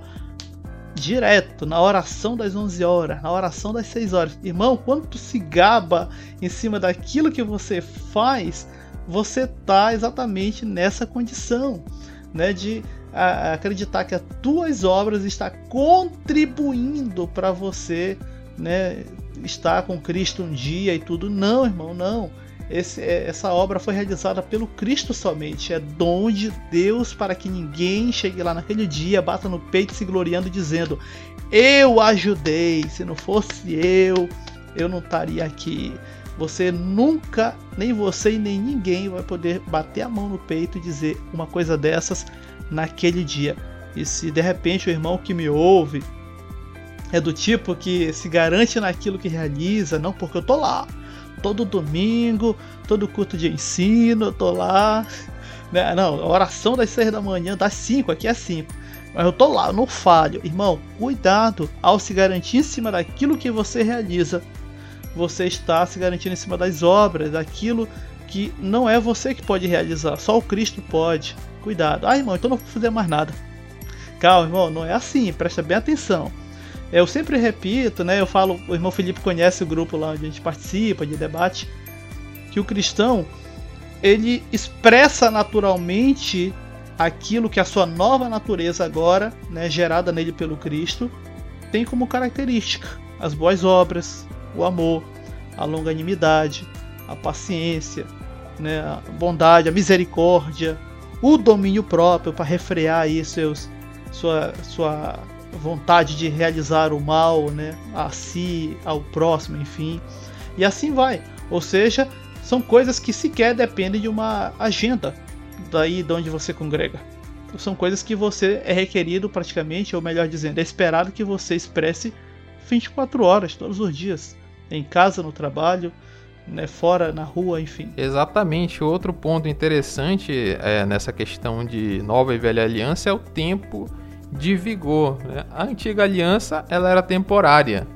direto, na oração das 11 horas, na oração das 6 horas. Irmão, quando tu se gaba em cima daquilo que você faz, você tá exatamente nessa condição, né, de a, acreditar que as tuas obras estão contribuindo para você, né, estar com Cristo um dia e tudo. Não, irmão, não. Esse, é, essa obra foi realizada pelo Cristo somente. É dom de Deus para que ninguém chegue lá naquele dia, bata no peito se gloriando, dizendo: Eu ajudei. Se não fosse eu, eu não estaria aqui. Você nunca, nem você e nem ninguém vai poder bater a mão no peito e dizer uma coisa dessas naquele dia. E se de repente o irmão que me ouve é do tipo que se garante naquilo que realiza, não porque eu tô lá, todo domingo, todo culto de ensino, eu tô lá. Né? Não, oração das seis da manhã, das cinco, aqui é cinco. Mas eu tô lá, não falho. Irmão, cuidado ao se garantir em cima daquilo que você realiza. Você está se garantindo em cima das obras, daquilo que não é você que pode realizar, só o Cristo pode. Cuidado. Ah, irmão, então não vou fazer mais nada. Calma, irmão, não é assim, presta bem atenção. Eu sempre repito, né? Eu falo, o irmão Felipe conhece o grupo lá onde a gente participa de debate, que o cristão ele expressa naturalmente aquilo que a sua nova natureza agora, né, gerada nele pelo Cristo, tem como característica: as boas obras, o amor, a longanimidade, a paciência, né, a bondade, a misericórdia, o domínio próprio para refrear aí seus, sua, sua vontade de realizar o mal, né, a si, ao próximo, enfim. E assim vai. Ou seja, são coisas que sequer dependem de uma agenda daí de onde você congrega. São coisas que você é requerido praticamente, ou melhor dizendo, é esperado que você expresse 24 horas, todos os dias, em casa, no trabalho, né, fora, na rua, enfim. Exatamente. Outro ponto interessante é, nessa questão de nova e velha aliança é o tempo de vigor. Né? A antiga aliança ela era temporária,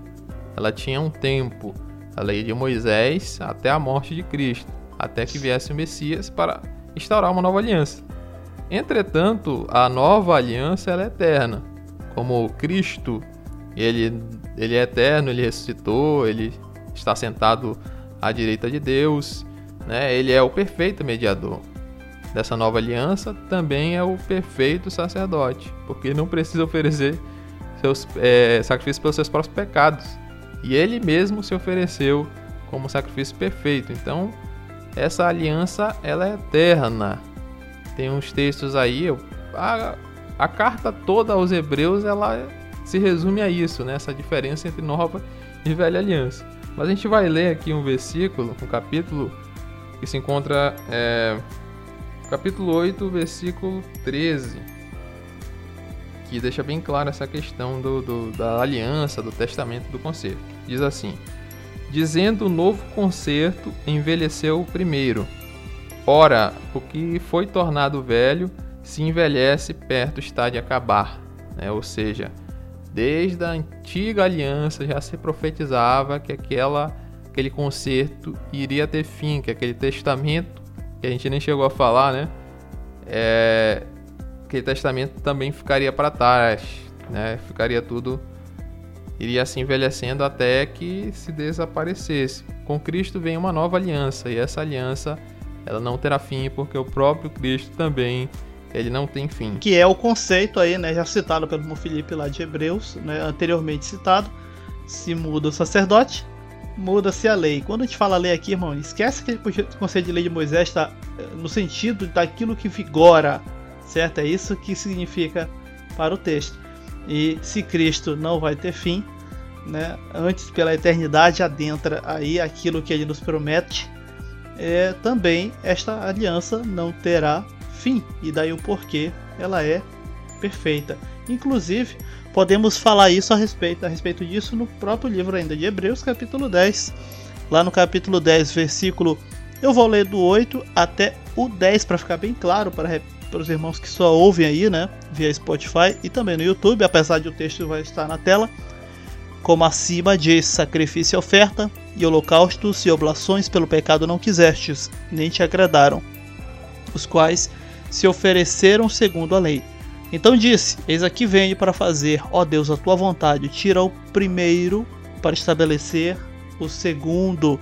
ela tinha um tempo, a lei de Moisés até a morte de Cristo, até que viesse o Messias para instaurar uma nova aliança. Entretanto, a nova aliança é eterna, como Cristo, ele, ele é eterno, ele ressuscitou, ele está sentado à direita de Deus, né? Ele é o perfeito mediador dessa nova aliança, também é o perfeito sacerdote, porque não precisa oferecer seus é, sacrifícios pelos seus próprios pecados. E ele mesmo se ofereceu como sacrifício perfeito. Então, essa aliança ela é eterna. Tem uns textos aí, a, a carta toda aos hebreus ela se resume a isso, né? essa diferença entre nova e velha aliança. Mas a gente vai ler aqui um versículo, um capítulo que se encontra é, capítulo 8, versículo 13, que deixa bem claro essa questão do, do, da aliança, do testamento, do concerto. Diz assim: Dizendo o novo concerto envelheceu o primeiro. Ora, o que foi tornado velho se envelhece perto está de acabar. Né? Ou seja, Desde a antiga aliança já se profetizava que aquela, aquele concerto iria ter fim, que aquele testamento, que a gente nem chegou a falar, né? É, aquele testamento também ficaria para trás, né? Ficaria tudo iria se envelhecendo até que se desaparecesse. Com Cristo vem uma nova aliança e essa aliança ela não terá fim porque o próprio Cristo também ele não tem fim. Que é o conceito aí, né, já citado pelo Felipe lá de Hebreus, né, anteriormente citado. Se muda o sacerdote, muda-se a lei. Quando a gente fala lei aqui, irmão, esquece que o conceito de lei de Moisés está eh, no sentido daquilo que vigora, certo? É isso que significa para o texto. E se Cristo não vai ter fim, né, antes pela eternidade adentra aí aquilo que ele nos promete, é, também esta aliança não terá fim, e daí o porquê ela é perfeita. Inclusive, podemos falar isso a respeito, a respeito disso no próprio livro ainda de Hebreus, capítulo 10. Lá no capítulo 10, versículo eu vou ler do 8 até o 10 para ficar bem claro para, para os irmãos que só ouvem aí, né, via Spotify e também no YouTube, apesar de o texto vai estar na tela. Como acima diz: sacrifício e oferta, e holocaustos e oblações pelo pecado não quisestes, nem te agradaram, os quais se ofereceram segundo a lei. Então disse: Eis aqui venho para fazer, ó Deus, a tua vontade. Tira o primeiro para estabelecer o segundo,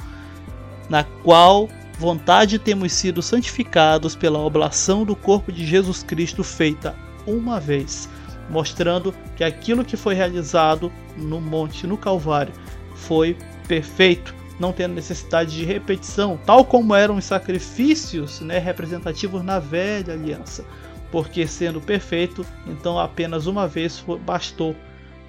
na qual vontade temos sido santificados pela oblação do corpo de Jesus Cristo feita uma vez, mostrando que aquilo que foi realizado no monte, no Calvário, foi perfeito não tendo necessidade de repetição, tal como eram os sacrifícios né, representativos na velha aliança, porque sendo perfeito, então apenas uma vez bastou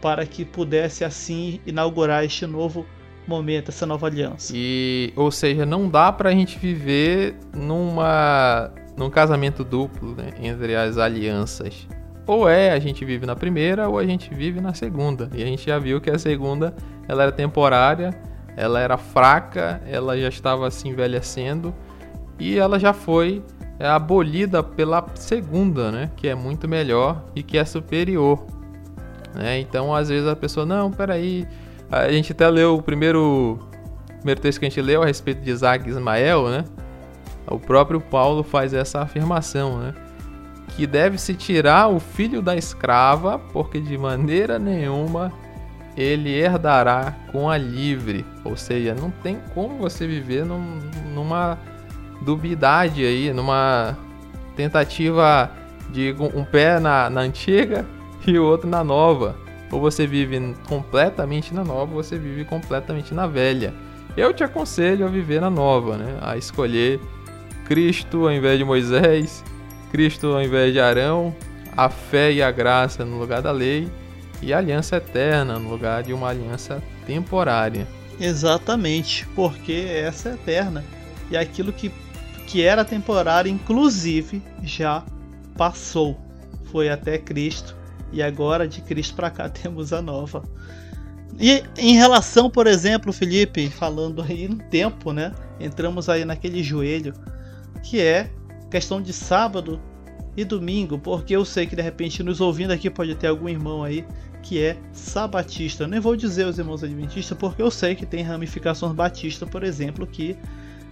para que pudesse assim inaugurar este novo momento, essa nova aliança. E, ou seja, não dá para a gente viver numa num casamento duplo né, entre as alianças. Ou é a gente vive na primeira ou a gente vive na segunda. E a gente já viu que a segunda ela era temporária ela era fraca, ela já estava se envelhecendo e ela já foi é, abolida pela segunda, né? Que é muito melhor e que é superior. Né? Então, às vezes a pessoa, não, peraí. A gente até leu o primeiro, primeiro texto que a gente leu a respeito de Isaac Ismael, né? O próprio Paulo faz essa afirmação, né? Que deve se tirar o filho da escrava, porque de maneira nenhuma ele herdará com a livre. Ou seja, não tem como você viver num, numa dubiedade aí, numa tentativa de um pé na, na antiga e o outro na nova. Ou você vive completamente na nova, ou você vive completamente na velha. Eu te aconselho a viver na nova, né? A escolher Cristo ao invés de Moisés, Cristo ao invés de Arão, a fé e a graça no lugar da lei e aliança eterna no lugar de uma aliança temporária. Exatamente, porque essa é eterna e aquilo que, que era temporário, inclusive, já passou. Foi até Cristo e agora de Cristo para cá temos a nova. E em relação, por exemplo, Felipe, falando aí no tempo, né? Entramos aí naquele joelho que é questão de sábado e domingo, porque eu sei que de repente nos ouvindo aqui pode ter algum irmão aí que é sabatista. Eu nem vou dizer os irmãos adventistas, porque eu sei que tem ramificações batistas, por exemplo, que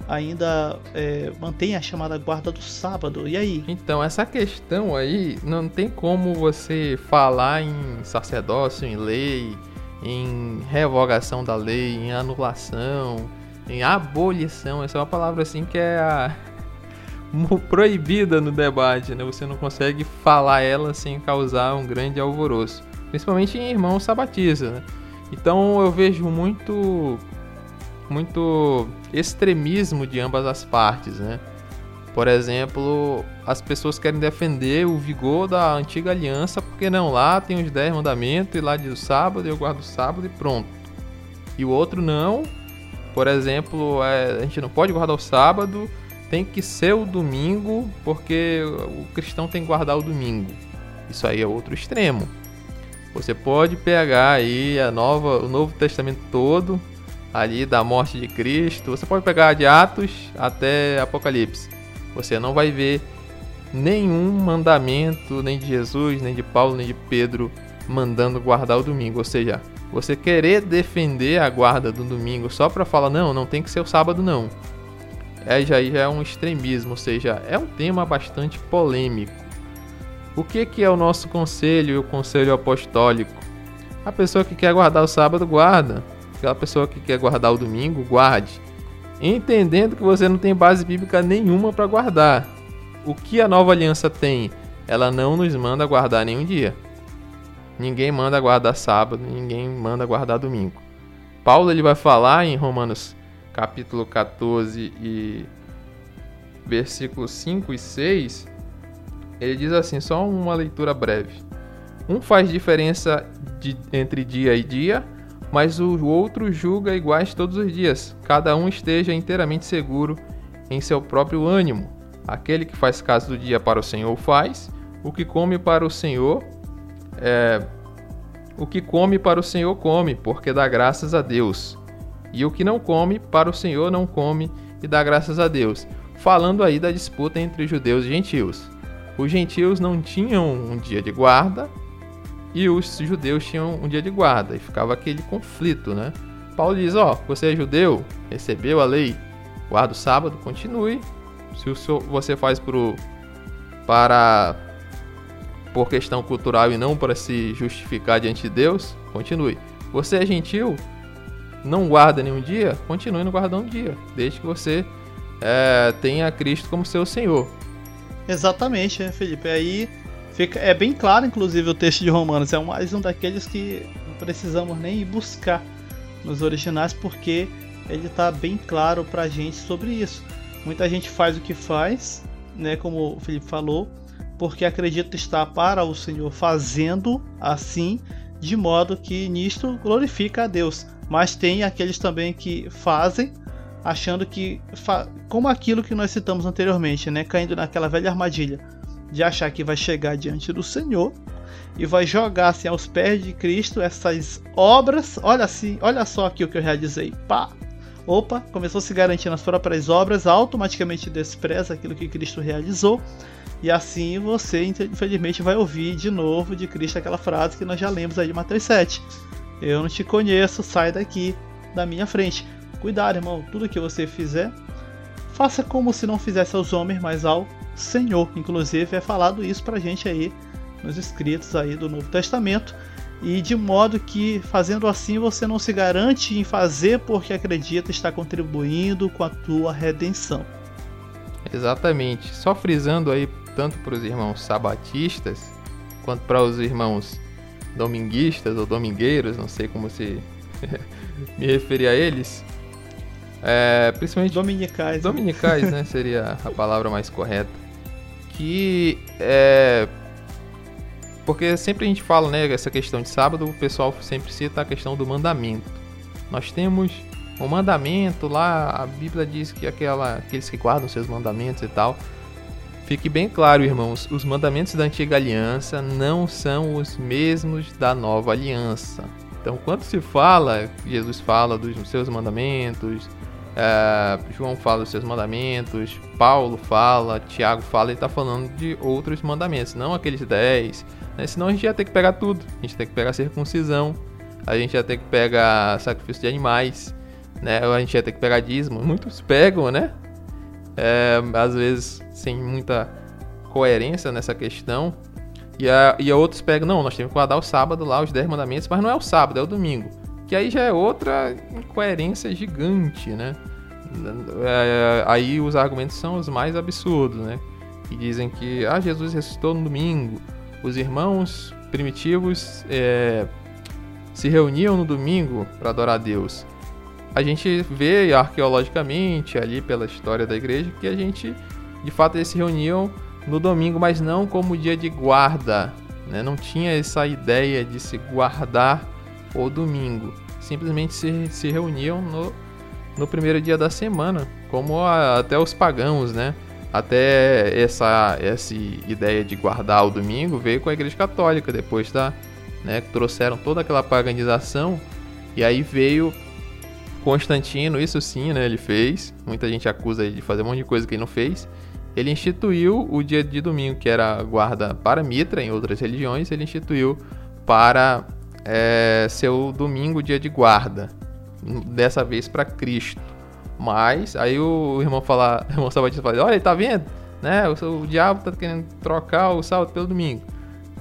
ainda é, mantém a chamada guarda do sábado. E aí? Então, essa questão aí não tem como você falar em sacerdócio, em lei, em revogação da lei, em anulação, em abolição. Essa é uma palavra assim que é a proibida no debate, né? Você não consegue falar ela sem causar um grande alvoroço, principalmente em irmãos sabatistas, né? Então eu vejo muito muito extremismo de ambas as partes, né? Por exemplo, as pessoas querem defender o vigor da antiga aliança, porque não, lá tem os 10 mandamentos, e lá diz o sábado, eu guardo o sábado e pronto. E o outro não, por exemplo, é, a gente não pode guardar o sábado, tem que ser o domingo, porque o cristão tem que guardar o domingo. Isso aí é outro extremo. Você pode pegar aí a nova, o Novo Testamento todo, ali da morte de Cristo. Você pode pegar de Atos até Apocalipse. Você não vai ver nenhum mandamento, nem de Jesus, nem de Paulo, nem de Pedro, mandando guardar o domingo. Ou seja, você querer defender a guarda do domingo só para falar, não, não tem que ser o sábado, não é, já, já é um extremismo, ou seja, é um tema bastante polêmico. O que, que é o nosso conselho e o conselho apostólico? A pessoa que quer guardar o sábado, guarda. Aquela pessoa que quer guardar o domingo, guarde. Entendendo que você não tem base bíblica nenhuma para guardar. O que a nova aliança tem? Ela não nos manda guardar nenhum dia. Ninguém manda guardar sábado, ninguém manda guardar domingo. Paulo ele vai falar em Romanos capítulo 14 e versículos 5 e 6, ele diz assim, só uma leitura breve. Um faz diferença de, entre dia e dia, mas o outro julga iguais todos os dias. Cada um esteja inteiramente seguro em seu próprio ânimo. Aquele que faz caso do dia para o Senhor faz, o que come para o Senhor é, o que come para o Senhor come, porque dá graças a Deus. E o que não come, para o Senhor não come e dá graças a Deus. Falando aí da disputa entre judeus e gentios. Os gentios não tinham um dia de guarda e os judeus tinham um dia de guarda. E ficava aquele conflito, né? Paulo diz: Ó, você é judeu, recebeu a lei, guarda o sábado, continue. Se o seu, você faz pro, para por questão cultural e não para se justificar diante de Deus, continue. Você é gentil, não guarda nenhum dia, continue no guardando um dia, desde que você é, tenha Cristo como seu Senhor. Exatamente, né, Felipe? Aí fica, é bem claro, inclusive, o texto de Romanos. É mais um daqueles que não precisamos nem buscar nos originais, porque ele está bem claro para a gente sobre isso. Muita gente faz o que faz, né, como o Felipe falou, porque acredita estar para o Senhor fazendo assim, de modo que nisto glorifica a Deus. Mas tem aqueles também que fazem achando que como aquilo que nós citamos anteriormente, né, caindo naquela velha armadilha de achar que vai chegar diante do Senhor e vai jogar assim aos pés de Cristo essas obras. Olha assim, olha só aqui o que eu realizei. Pá. Opa, começou a se garantir nas próprias obras, automaticamente despreza aquilo que Cristo realizou. E assim você, infelizmente, vai ouvir de novo de Cristo aquela frase que nós já lemos aí de Mateus 7. Eu não te conheço, sai daqui da minha frente. Cuidado, irmão, tudo que você fizer, faça como se não fizesse aos homens, mas ao Senhor. Inclusive é falado isso pra gente aí nos escritos aí do Novo Testamento. E de modo que fazendo assim você não se garante em fazer porque acredita estar contribuindo com a tua redenção. Exatamente. Só frisando aí tanto para os irmãos sabatistas quanto para os irmãos dominguistas ou domingueiros, não sei como se me referir a eles. É, principalmente dominicais. Né? Dominicais, né? Seria a palavra mais correta. Que é. Porque sempre a gente fala, né? Essa questão de sábado, o pessoal sempre cita a questão do mandamento. Nós temos o mandamento lá, a Bíblia diz que aquela, aqueles que guardam seus mandamentos e tal. Fique bem claro, irmãos, os mandamentos da antiga aliança não são os mesmos da nova aliança. Então, quando se fala, Jesus fala dos seus mandamentos, é, João fala dos seus mandamentos, Paulo fala, Tiago fala, ele está falando de outros mandamentos, não aqueles 10. Né? Senão a gente ia ter que pegar tudo. A gente tem que pegar circuncisão, a gente ia ter que pegar sacrifício de animais, né? a gente ia ter que pegar dízimo. Muitos pegam, né? É, às vezes sem muita coerência nessa questão. E, a, e outros pegam, não, nós temos que guardar o sábado lá, os 10 mandamentos, mas não é o sábado, é o domingo. Que aí já é outra incoerência gigante, né? É, aí os argumentos são os mais absurdos, né? Que dizem que ah, Jesus ressuscitou no domingo, os irmãos primitivos é, se reuniam no domingo para adorar a Deus. A gente vê arqueologicamente ali pela história da igreja que a gente de fato eles se reuniam no domingo, mas não como dia de guarda. Né? Não tinha essa ideia de se guardar o domingo. Simplesmente se, se reuniam no, no primeiro dia da semana, como a, até os pagãos, né? Até essa, essa ideia de guardar o domingo veio com a Igreja Católica, depois da, né, trouxeram toda aquela paganização, e aí veio Constantino, isso sim, né, ele fez, muita gente acusa ele de fazer um monte de coisa que ele não fez, ele instituiu o dia de domingo, que era guarda para Mitra, em outras religiões, ele instituiu para é, ser o domingo, dia de guarda, dessa vez para Cristo. Mas aí o irmão fala, o irmão Sabatista fala, olha, tá vendo? Né? O, o diabo tá querendo trocar o sábado pelo domingo.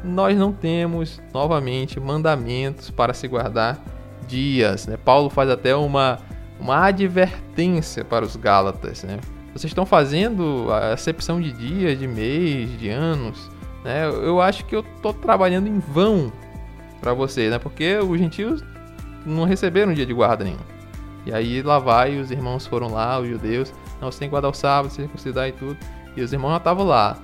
Nós não temos, novamente, mandamentos para se guardar dias. Né? Paulo faz até uma, uma advertência para os Gálatas. Né? Vocês estão fazendo a acepção de dias, de mês, de anos. Né? Eu acho que eu estou trabalhando em vão para vocês, né? porque os gentios não receberam dia de guarda nenhum. E aí lá vai, os irmãos foram lá, os judeus, não, você tem que guardar o sábado, circuncidar e tudo. E os irmãos já estavam lá,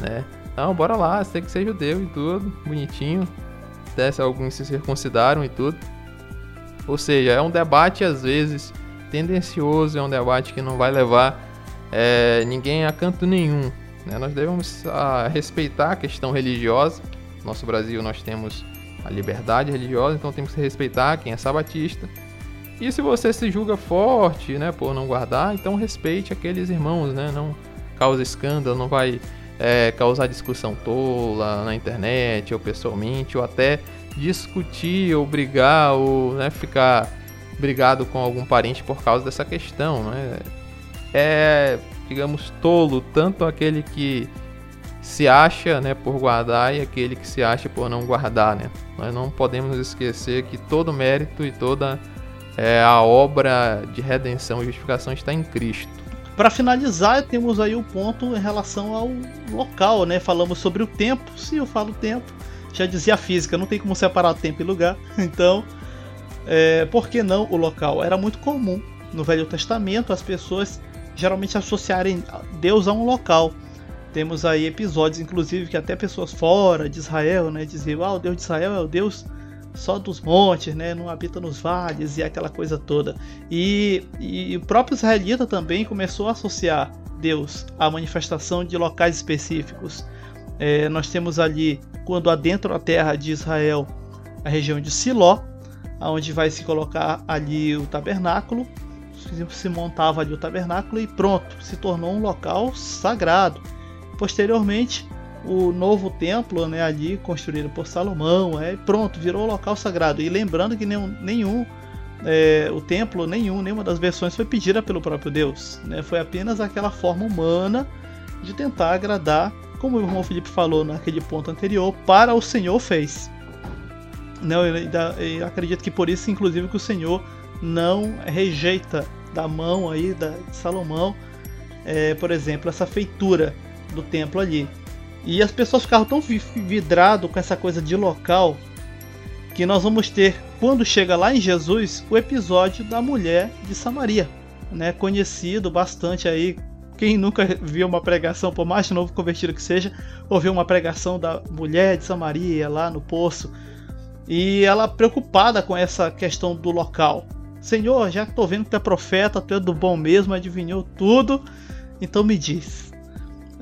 né? Então, bora lá, você tem que ser judeu e tudo, bonitinho. Até alguns se circuncidaram e tudo. Ou seja, é um debate às vezes tendencioso, é um debate que não vai levar é, ninguém a canto nenhum. Né? Nós devemos a, ah, respeitar a questão religiosa. No nosso Brasil nós temos a liberdade religiosa, então temos que respeitar quem é sabatista. E se você se julga forte, né, por não guardar, então respeite aqueles irmãos, né, não cause escândalo, não vai é, causar discussão tola na internet ou pessoalmente, ou até discutir ou brigar ou né, ficar brigado com algum parente por causa dessa questão, né? É, digamos, tolo tanto aquele que se acha, né, por guardar e aquele que se acha por não guardar, né? Nós não podemos esquecer que todo mérito e toda é, a obra de redenção e justificação está em Cristo. Para finalizar, temos aí o ponto em relação ao local, né? Falamos sobre o tempo. Se eu falo tempo, já dizia a física, não tem como separar tempo e lugar. Então, é, por que não o local? Era muito comum no Velho Testamento as pessoas geralmente associarem Deus a um local. Temos aí episódios, inclusive, que até pessoas fora de Israel, né, diziam, ah, o Deus de Israel é o Deus só dos montes, né, não habita nos vales e aquela coisa toda. E, e o próprio israelita também começou a associar Deus à manifestação de locais específicos. É, nós temos ali, quando adentra a terra de Israel, a região de Siló, onde vai se colocar ali o tabernáculo, se montava ali o tabernáculo e pronto, se tornou um local sagrado. Posteriormente, o novo templo, né, ali construído por Salomão, é pronto, virou local sagrado. E lembrando que nenhum, nenhum é, o templo, nenhum, nenhuma das versões foi pedida pelo próprio Deus, né? Foi apenas aquela forma humana de tentar agradar, como o irmão Felipe falou naquele ponto anterior, para o Senhor fez. Não, eu, eu acredito que por isso, inclusive, que o Senhor não rejeita da mão aí da, de Salomão, é, por exemplo, essa feitura do templo ali. E as pessoas ficaram tão vidrado com essa coisa de local que nós vamos ter, quando chega lá em Jesus, o episódio da mulher de Samaria, né? Conhecido bastante aí. Quem nunca viu uma pregação, por mais novo convertido que seja, ouviu uma pregação da mulher de Samaria lá no poço. E ela preocupada com essa questão do local. Senhor, já que tô vendo que tu é profeta, tu é do bom mesmo, adivinhou tudo, então me diz,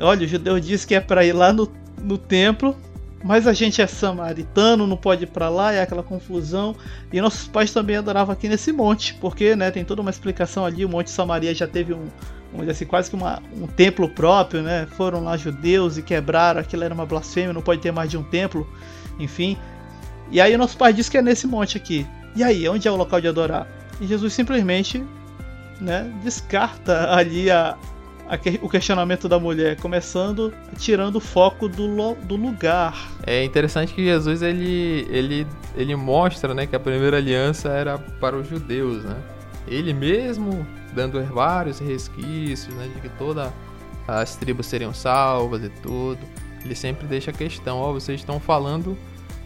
Olha, o judeu diz que é para ir lá no, no templo mas a gente é samaritano, não pode ir para lá, é aquela confusão. E nossos pais também adoravam aqui nesse monte, porque né, tem toda uma explicação ali. O Monte Samaria já teve um, vamos dizer assim, quase que uma, um templo próprio, né? Foram lá judeus e quebraram, aquilo era uma blasfêmia, não pode ter mais de um templo, enfim. E aí nosso pai diz que é nesse monte aqui. E aí, onde é o local de adorar? E Jesus simplesmente né, descarta ali a, o questionamento da mulher, começando tirando o foco do, do lugar. É interessante que Jesus ele, ele, ele mostra né, que a primeira aliança era para os judeus. Né? Ele mesmo dando vários resquícios né, de que todas as tribos seriam salvas e tudo. Ele sempre deixa a questão: ó, oh, vocês estão falando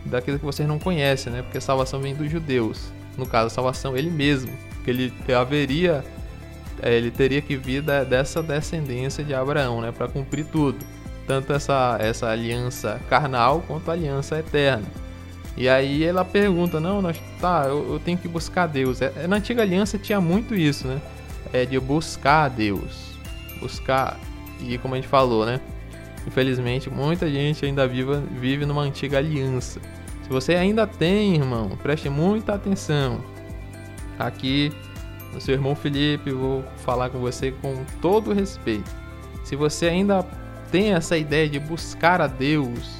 daquilo que vocês não conhecem, né? Porque a salvação vem dos judeus. No caso, a salvação ele mesmo, que ele haveria ele teria que vir da, dessa descendência de Abraão, né, para cumprir tudo, tanto essa essa aliança carnal quanto a aliança eterna. E aí ela pergunta, não, nós, tá, eu, eu tenho que buscar Deus. É, é, na antiga aliança tinha muito isso, né? É de buscar Deus, buscar e como a gente falou, né? Infelizmente, muita gente ainda vive, vive numa antiga aliança. Se você ainda tem, irmão, preste muita atenção. Aqui seu irmão Felipe, vou falar com você com todo respeito. Se você ainda tem essa ideia de buscar a Deus,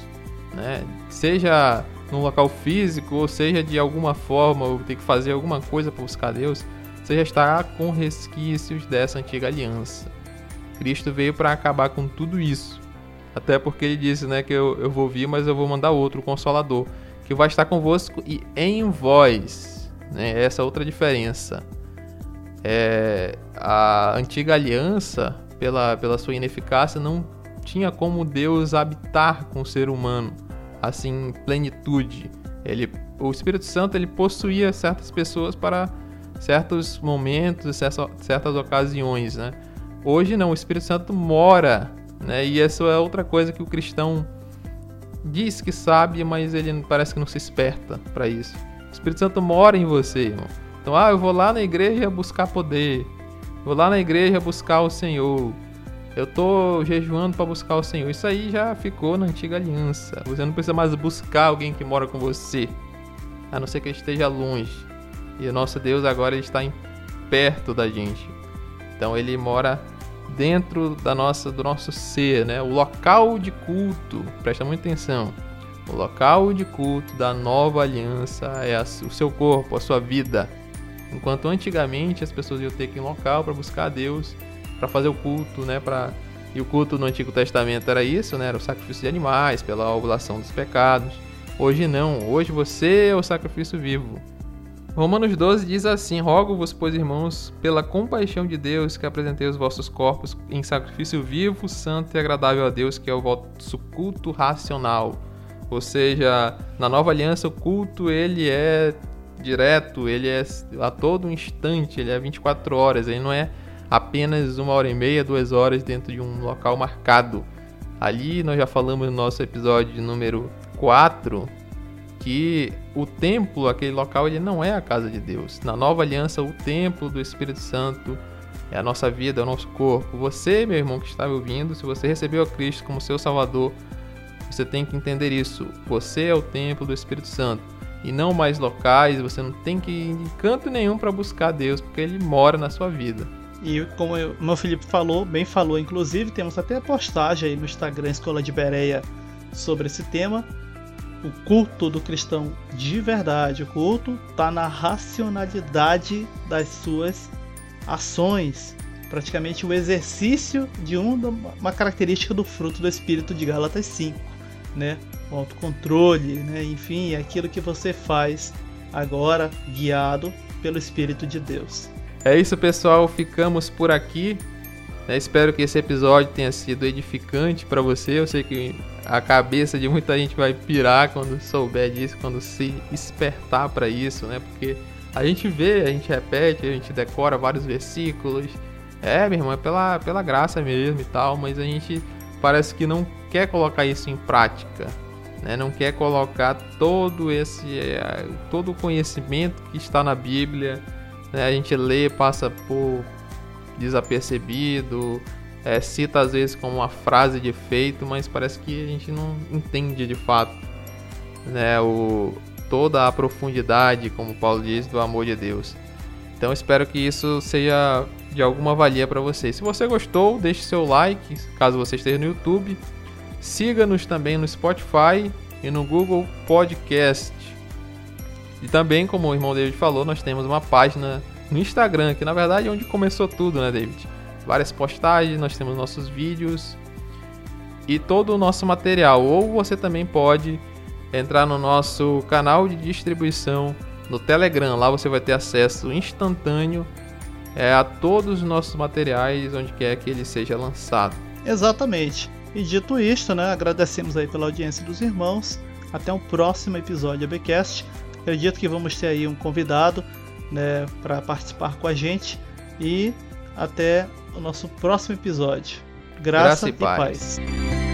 né, seja no local físico ou seja de alguma forma ou ter que fazer alguma coisa para buscar Deus, você já estará com resquícios dessa antiga aliança. Cristo veio para acabar com tudo isso. Até porque ele disse né, que eu, eu vou vir, mas eu vou mandar outro, Consolador, que vai estar convosco e em vós. Né? Essa é outra diferença é, a antiga aliança, pela, pela sua ineficácia, não tinha como Deus habitar com o ser humano, assim, em plenitude. Ele, o Espírito Santo ele possuía certas pessoas para certos momentos, certas, certas ocasiões, né? Hoje não, o Espírito Santo mora, né? E isso é outra coisa que o cristão diz que sabe, mas ele parece que não se esperta para isso. O Espírito Santo mora em você, irmão. Então, ah, eu vou lá na igreja buscar poder. Vou lá na igreja buscar o Senhor. Eu tô jejuando para buscar o Senhor. Isso aí já ficou na antiga aliança. Você não precisa mais buscar alguém que mora com você, a não ser que ele esteja longe. E o nosso Deus agora está perto da gente. Então ele mora dentro da nossa do nosso ser, né? O local de culto. Presta muita atenção. O local de culto da nova aliança é o seu corpo, a sua vida. Enquanto antigamente as pessoas iam ter que ir em local para buscar a Deus, para fazer o culto, né, para e o culto no Antigo Testamento era isso, né, era o sacrifício de animais pela ovulação dos pecados. Hoje não, hoje você é o sacrifício vivo. Romanos 12 diz assim: Rogo-vos, pois irmãos, pela compaixão de Deus, que apresentei os vossos corpos em sacrifício vivo, santo e agradável a Deus, que é o vosso culto racional. Ou seja, na nova aliança o culto ele é direto, ele é a todo instante, ele é 24 horas, ele não é apenas uma hora e meia, duas horas dentro de um local marcado. Ali nós já falamos no nosso episódio número 4 que o templo, aquele local, ele não é a casa de Deus. Na nova aliança, o templo do Espírito Santo é a nossa vida, é o nosso corpo. Você, meu irmão que está me ouvindo, se você recebeu a Cristo como seu Salvador, você tem que entender isso. Você é o templo do Espírito Santo e não mais locais. Você não tem que ir em canto nenhum para buscar Deus, porque Ele mora na sua vida. E como o meu Felipe falou, bem falou, inclusive temos até postagem aí no Instagram Escola de Bereia sobre esse tema. O culto do cristão de verdade, o culto está na racionalidade das suas ações, praticamente o exercício de uma característica do fruto do Espírito de Gálatas 5, né? o autocontrole, né? enfim, é aquilo que você faz agora guiado pelo Espírito de Deus. É isso, pessoal. Ficamos por aqui. Né? Espero que esse episódio tenha sido edificante para você. Eu sei que a cabeça de muita gente vai pirar quando souber disso, quando se espertar para isso, né? Porque a gente vê, a gente repete, a gente decora vários versículos. É, meu irmão, é pela, pela graça mesmo e tal, mas a gente parece que não quer colocar isso em prática né? não quer colocar todo esse eh, todo o conhecimento que está na Bíblia. Né? A gente lê, passa por desapercebido, é, cita às vezes como uma frase de efeito, mas parece que a gente não entende de fato né, o, toda a profundidade, como Paulo diz, do amor de Deus. Então espero que isso seja de alguma valia para você. Se você gostou, deixe seu like, caso você esteja no YouTube. Siga-nos também no Spotify e no Google Podcast. E também, como o irmão David falou, nós temos uma página no Instagram, que na verdade é onde começou tudo, né, David? Várias postagens, nós temos nossos vídeos e todo o nosso material. Ou você também pode entrar no nosso canal de distribuição no Telegram. Lá você vai ter acesso instantâneo é, a todos os nossos materiais, onde quer que ele seja lançado. Exatamente. E dito isto, né, agradecemos aí pela audiência dos irmãos. Até o um próximo episódio do ABcast. Acredito que vamos ter aí um convidado né, para participar com a gente. E até o nosso próximo episódio. Graça, Graça e, paz. E paz.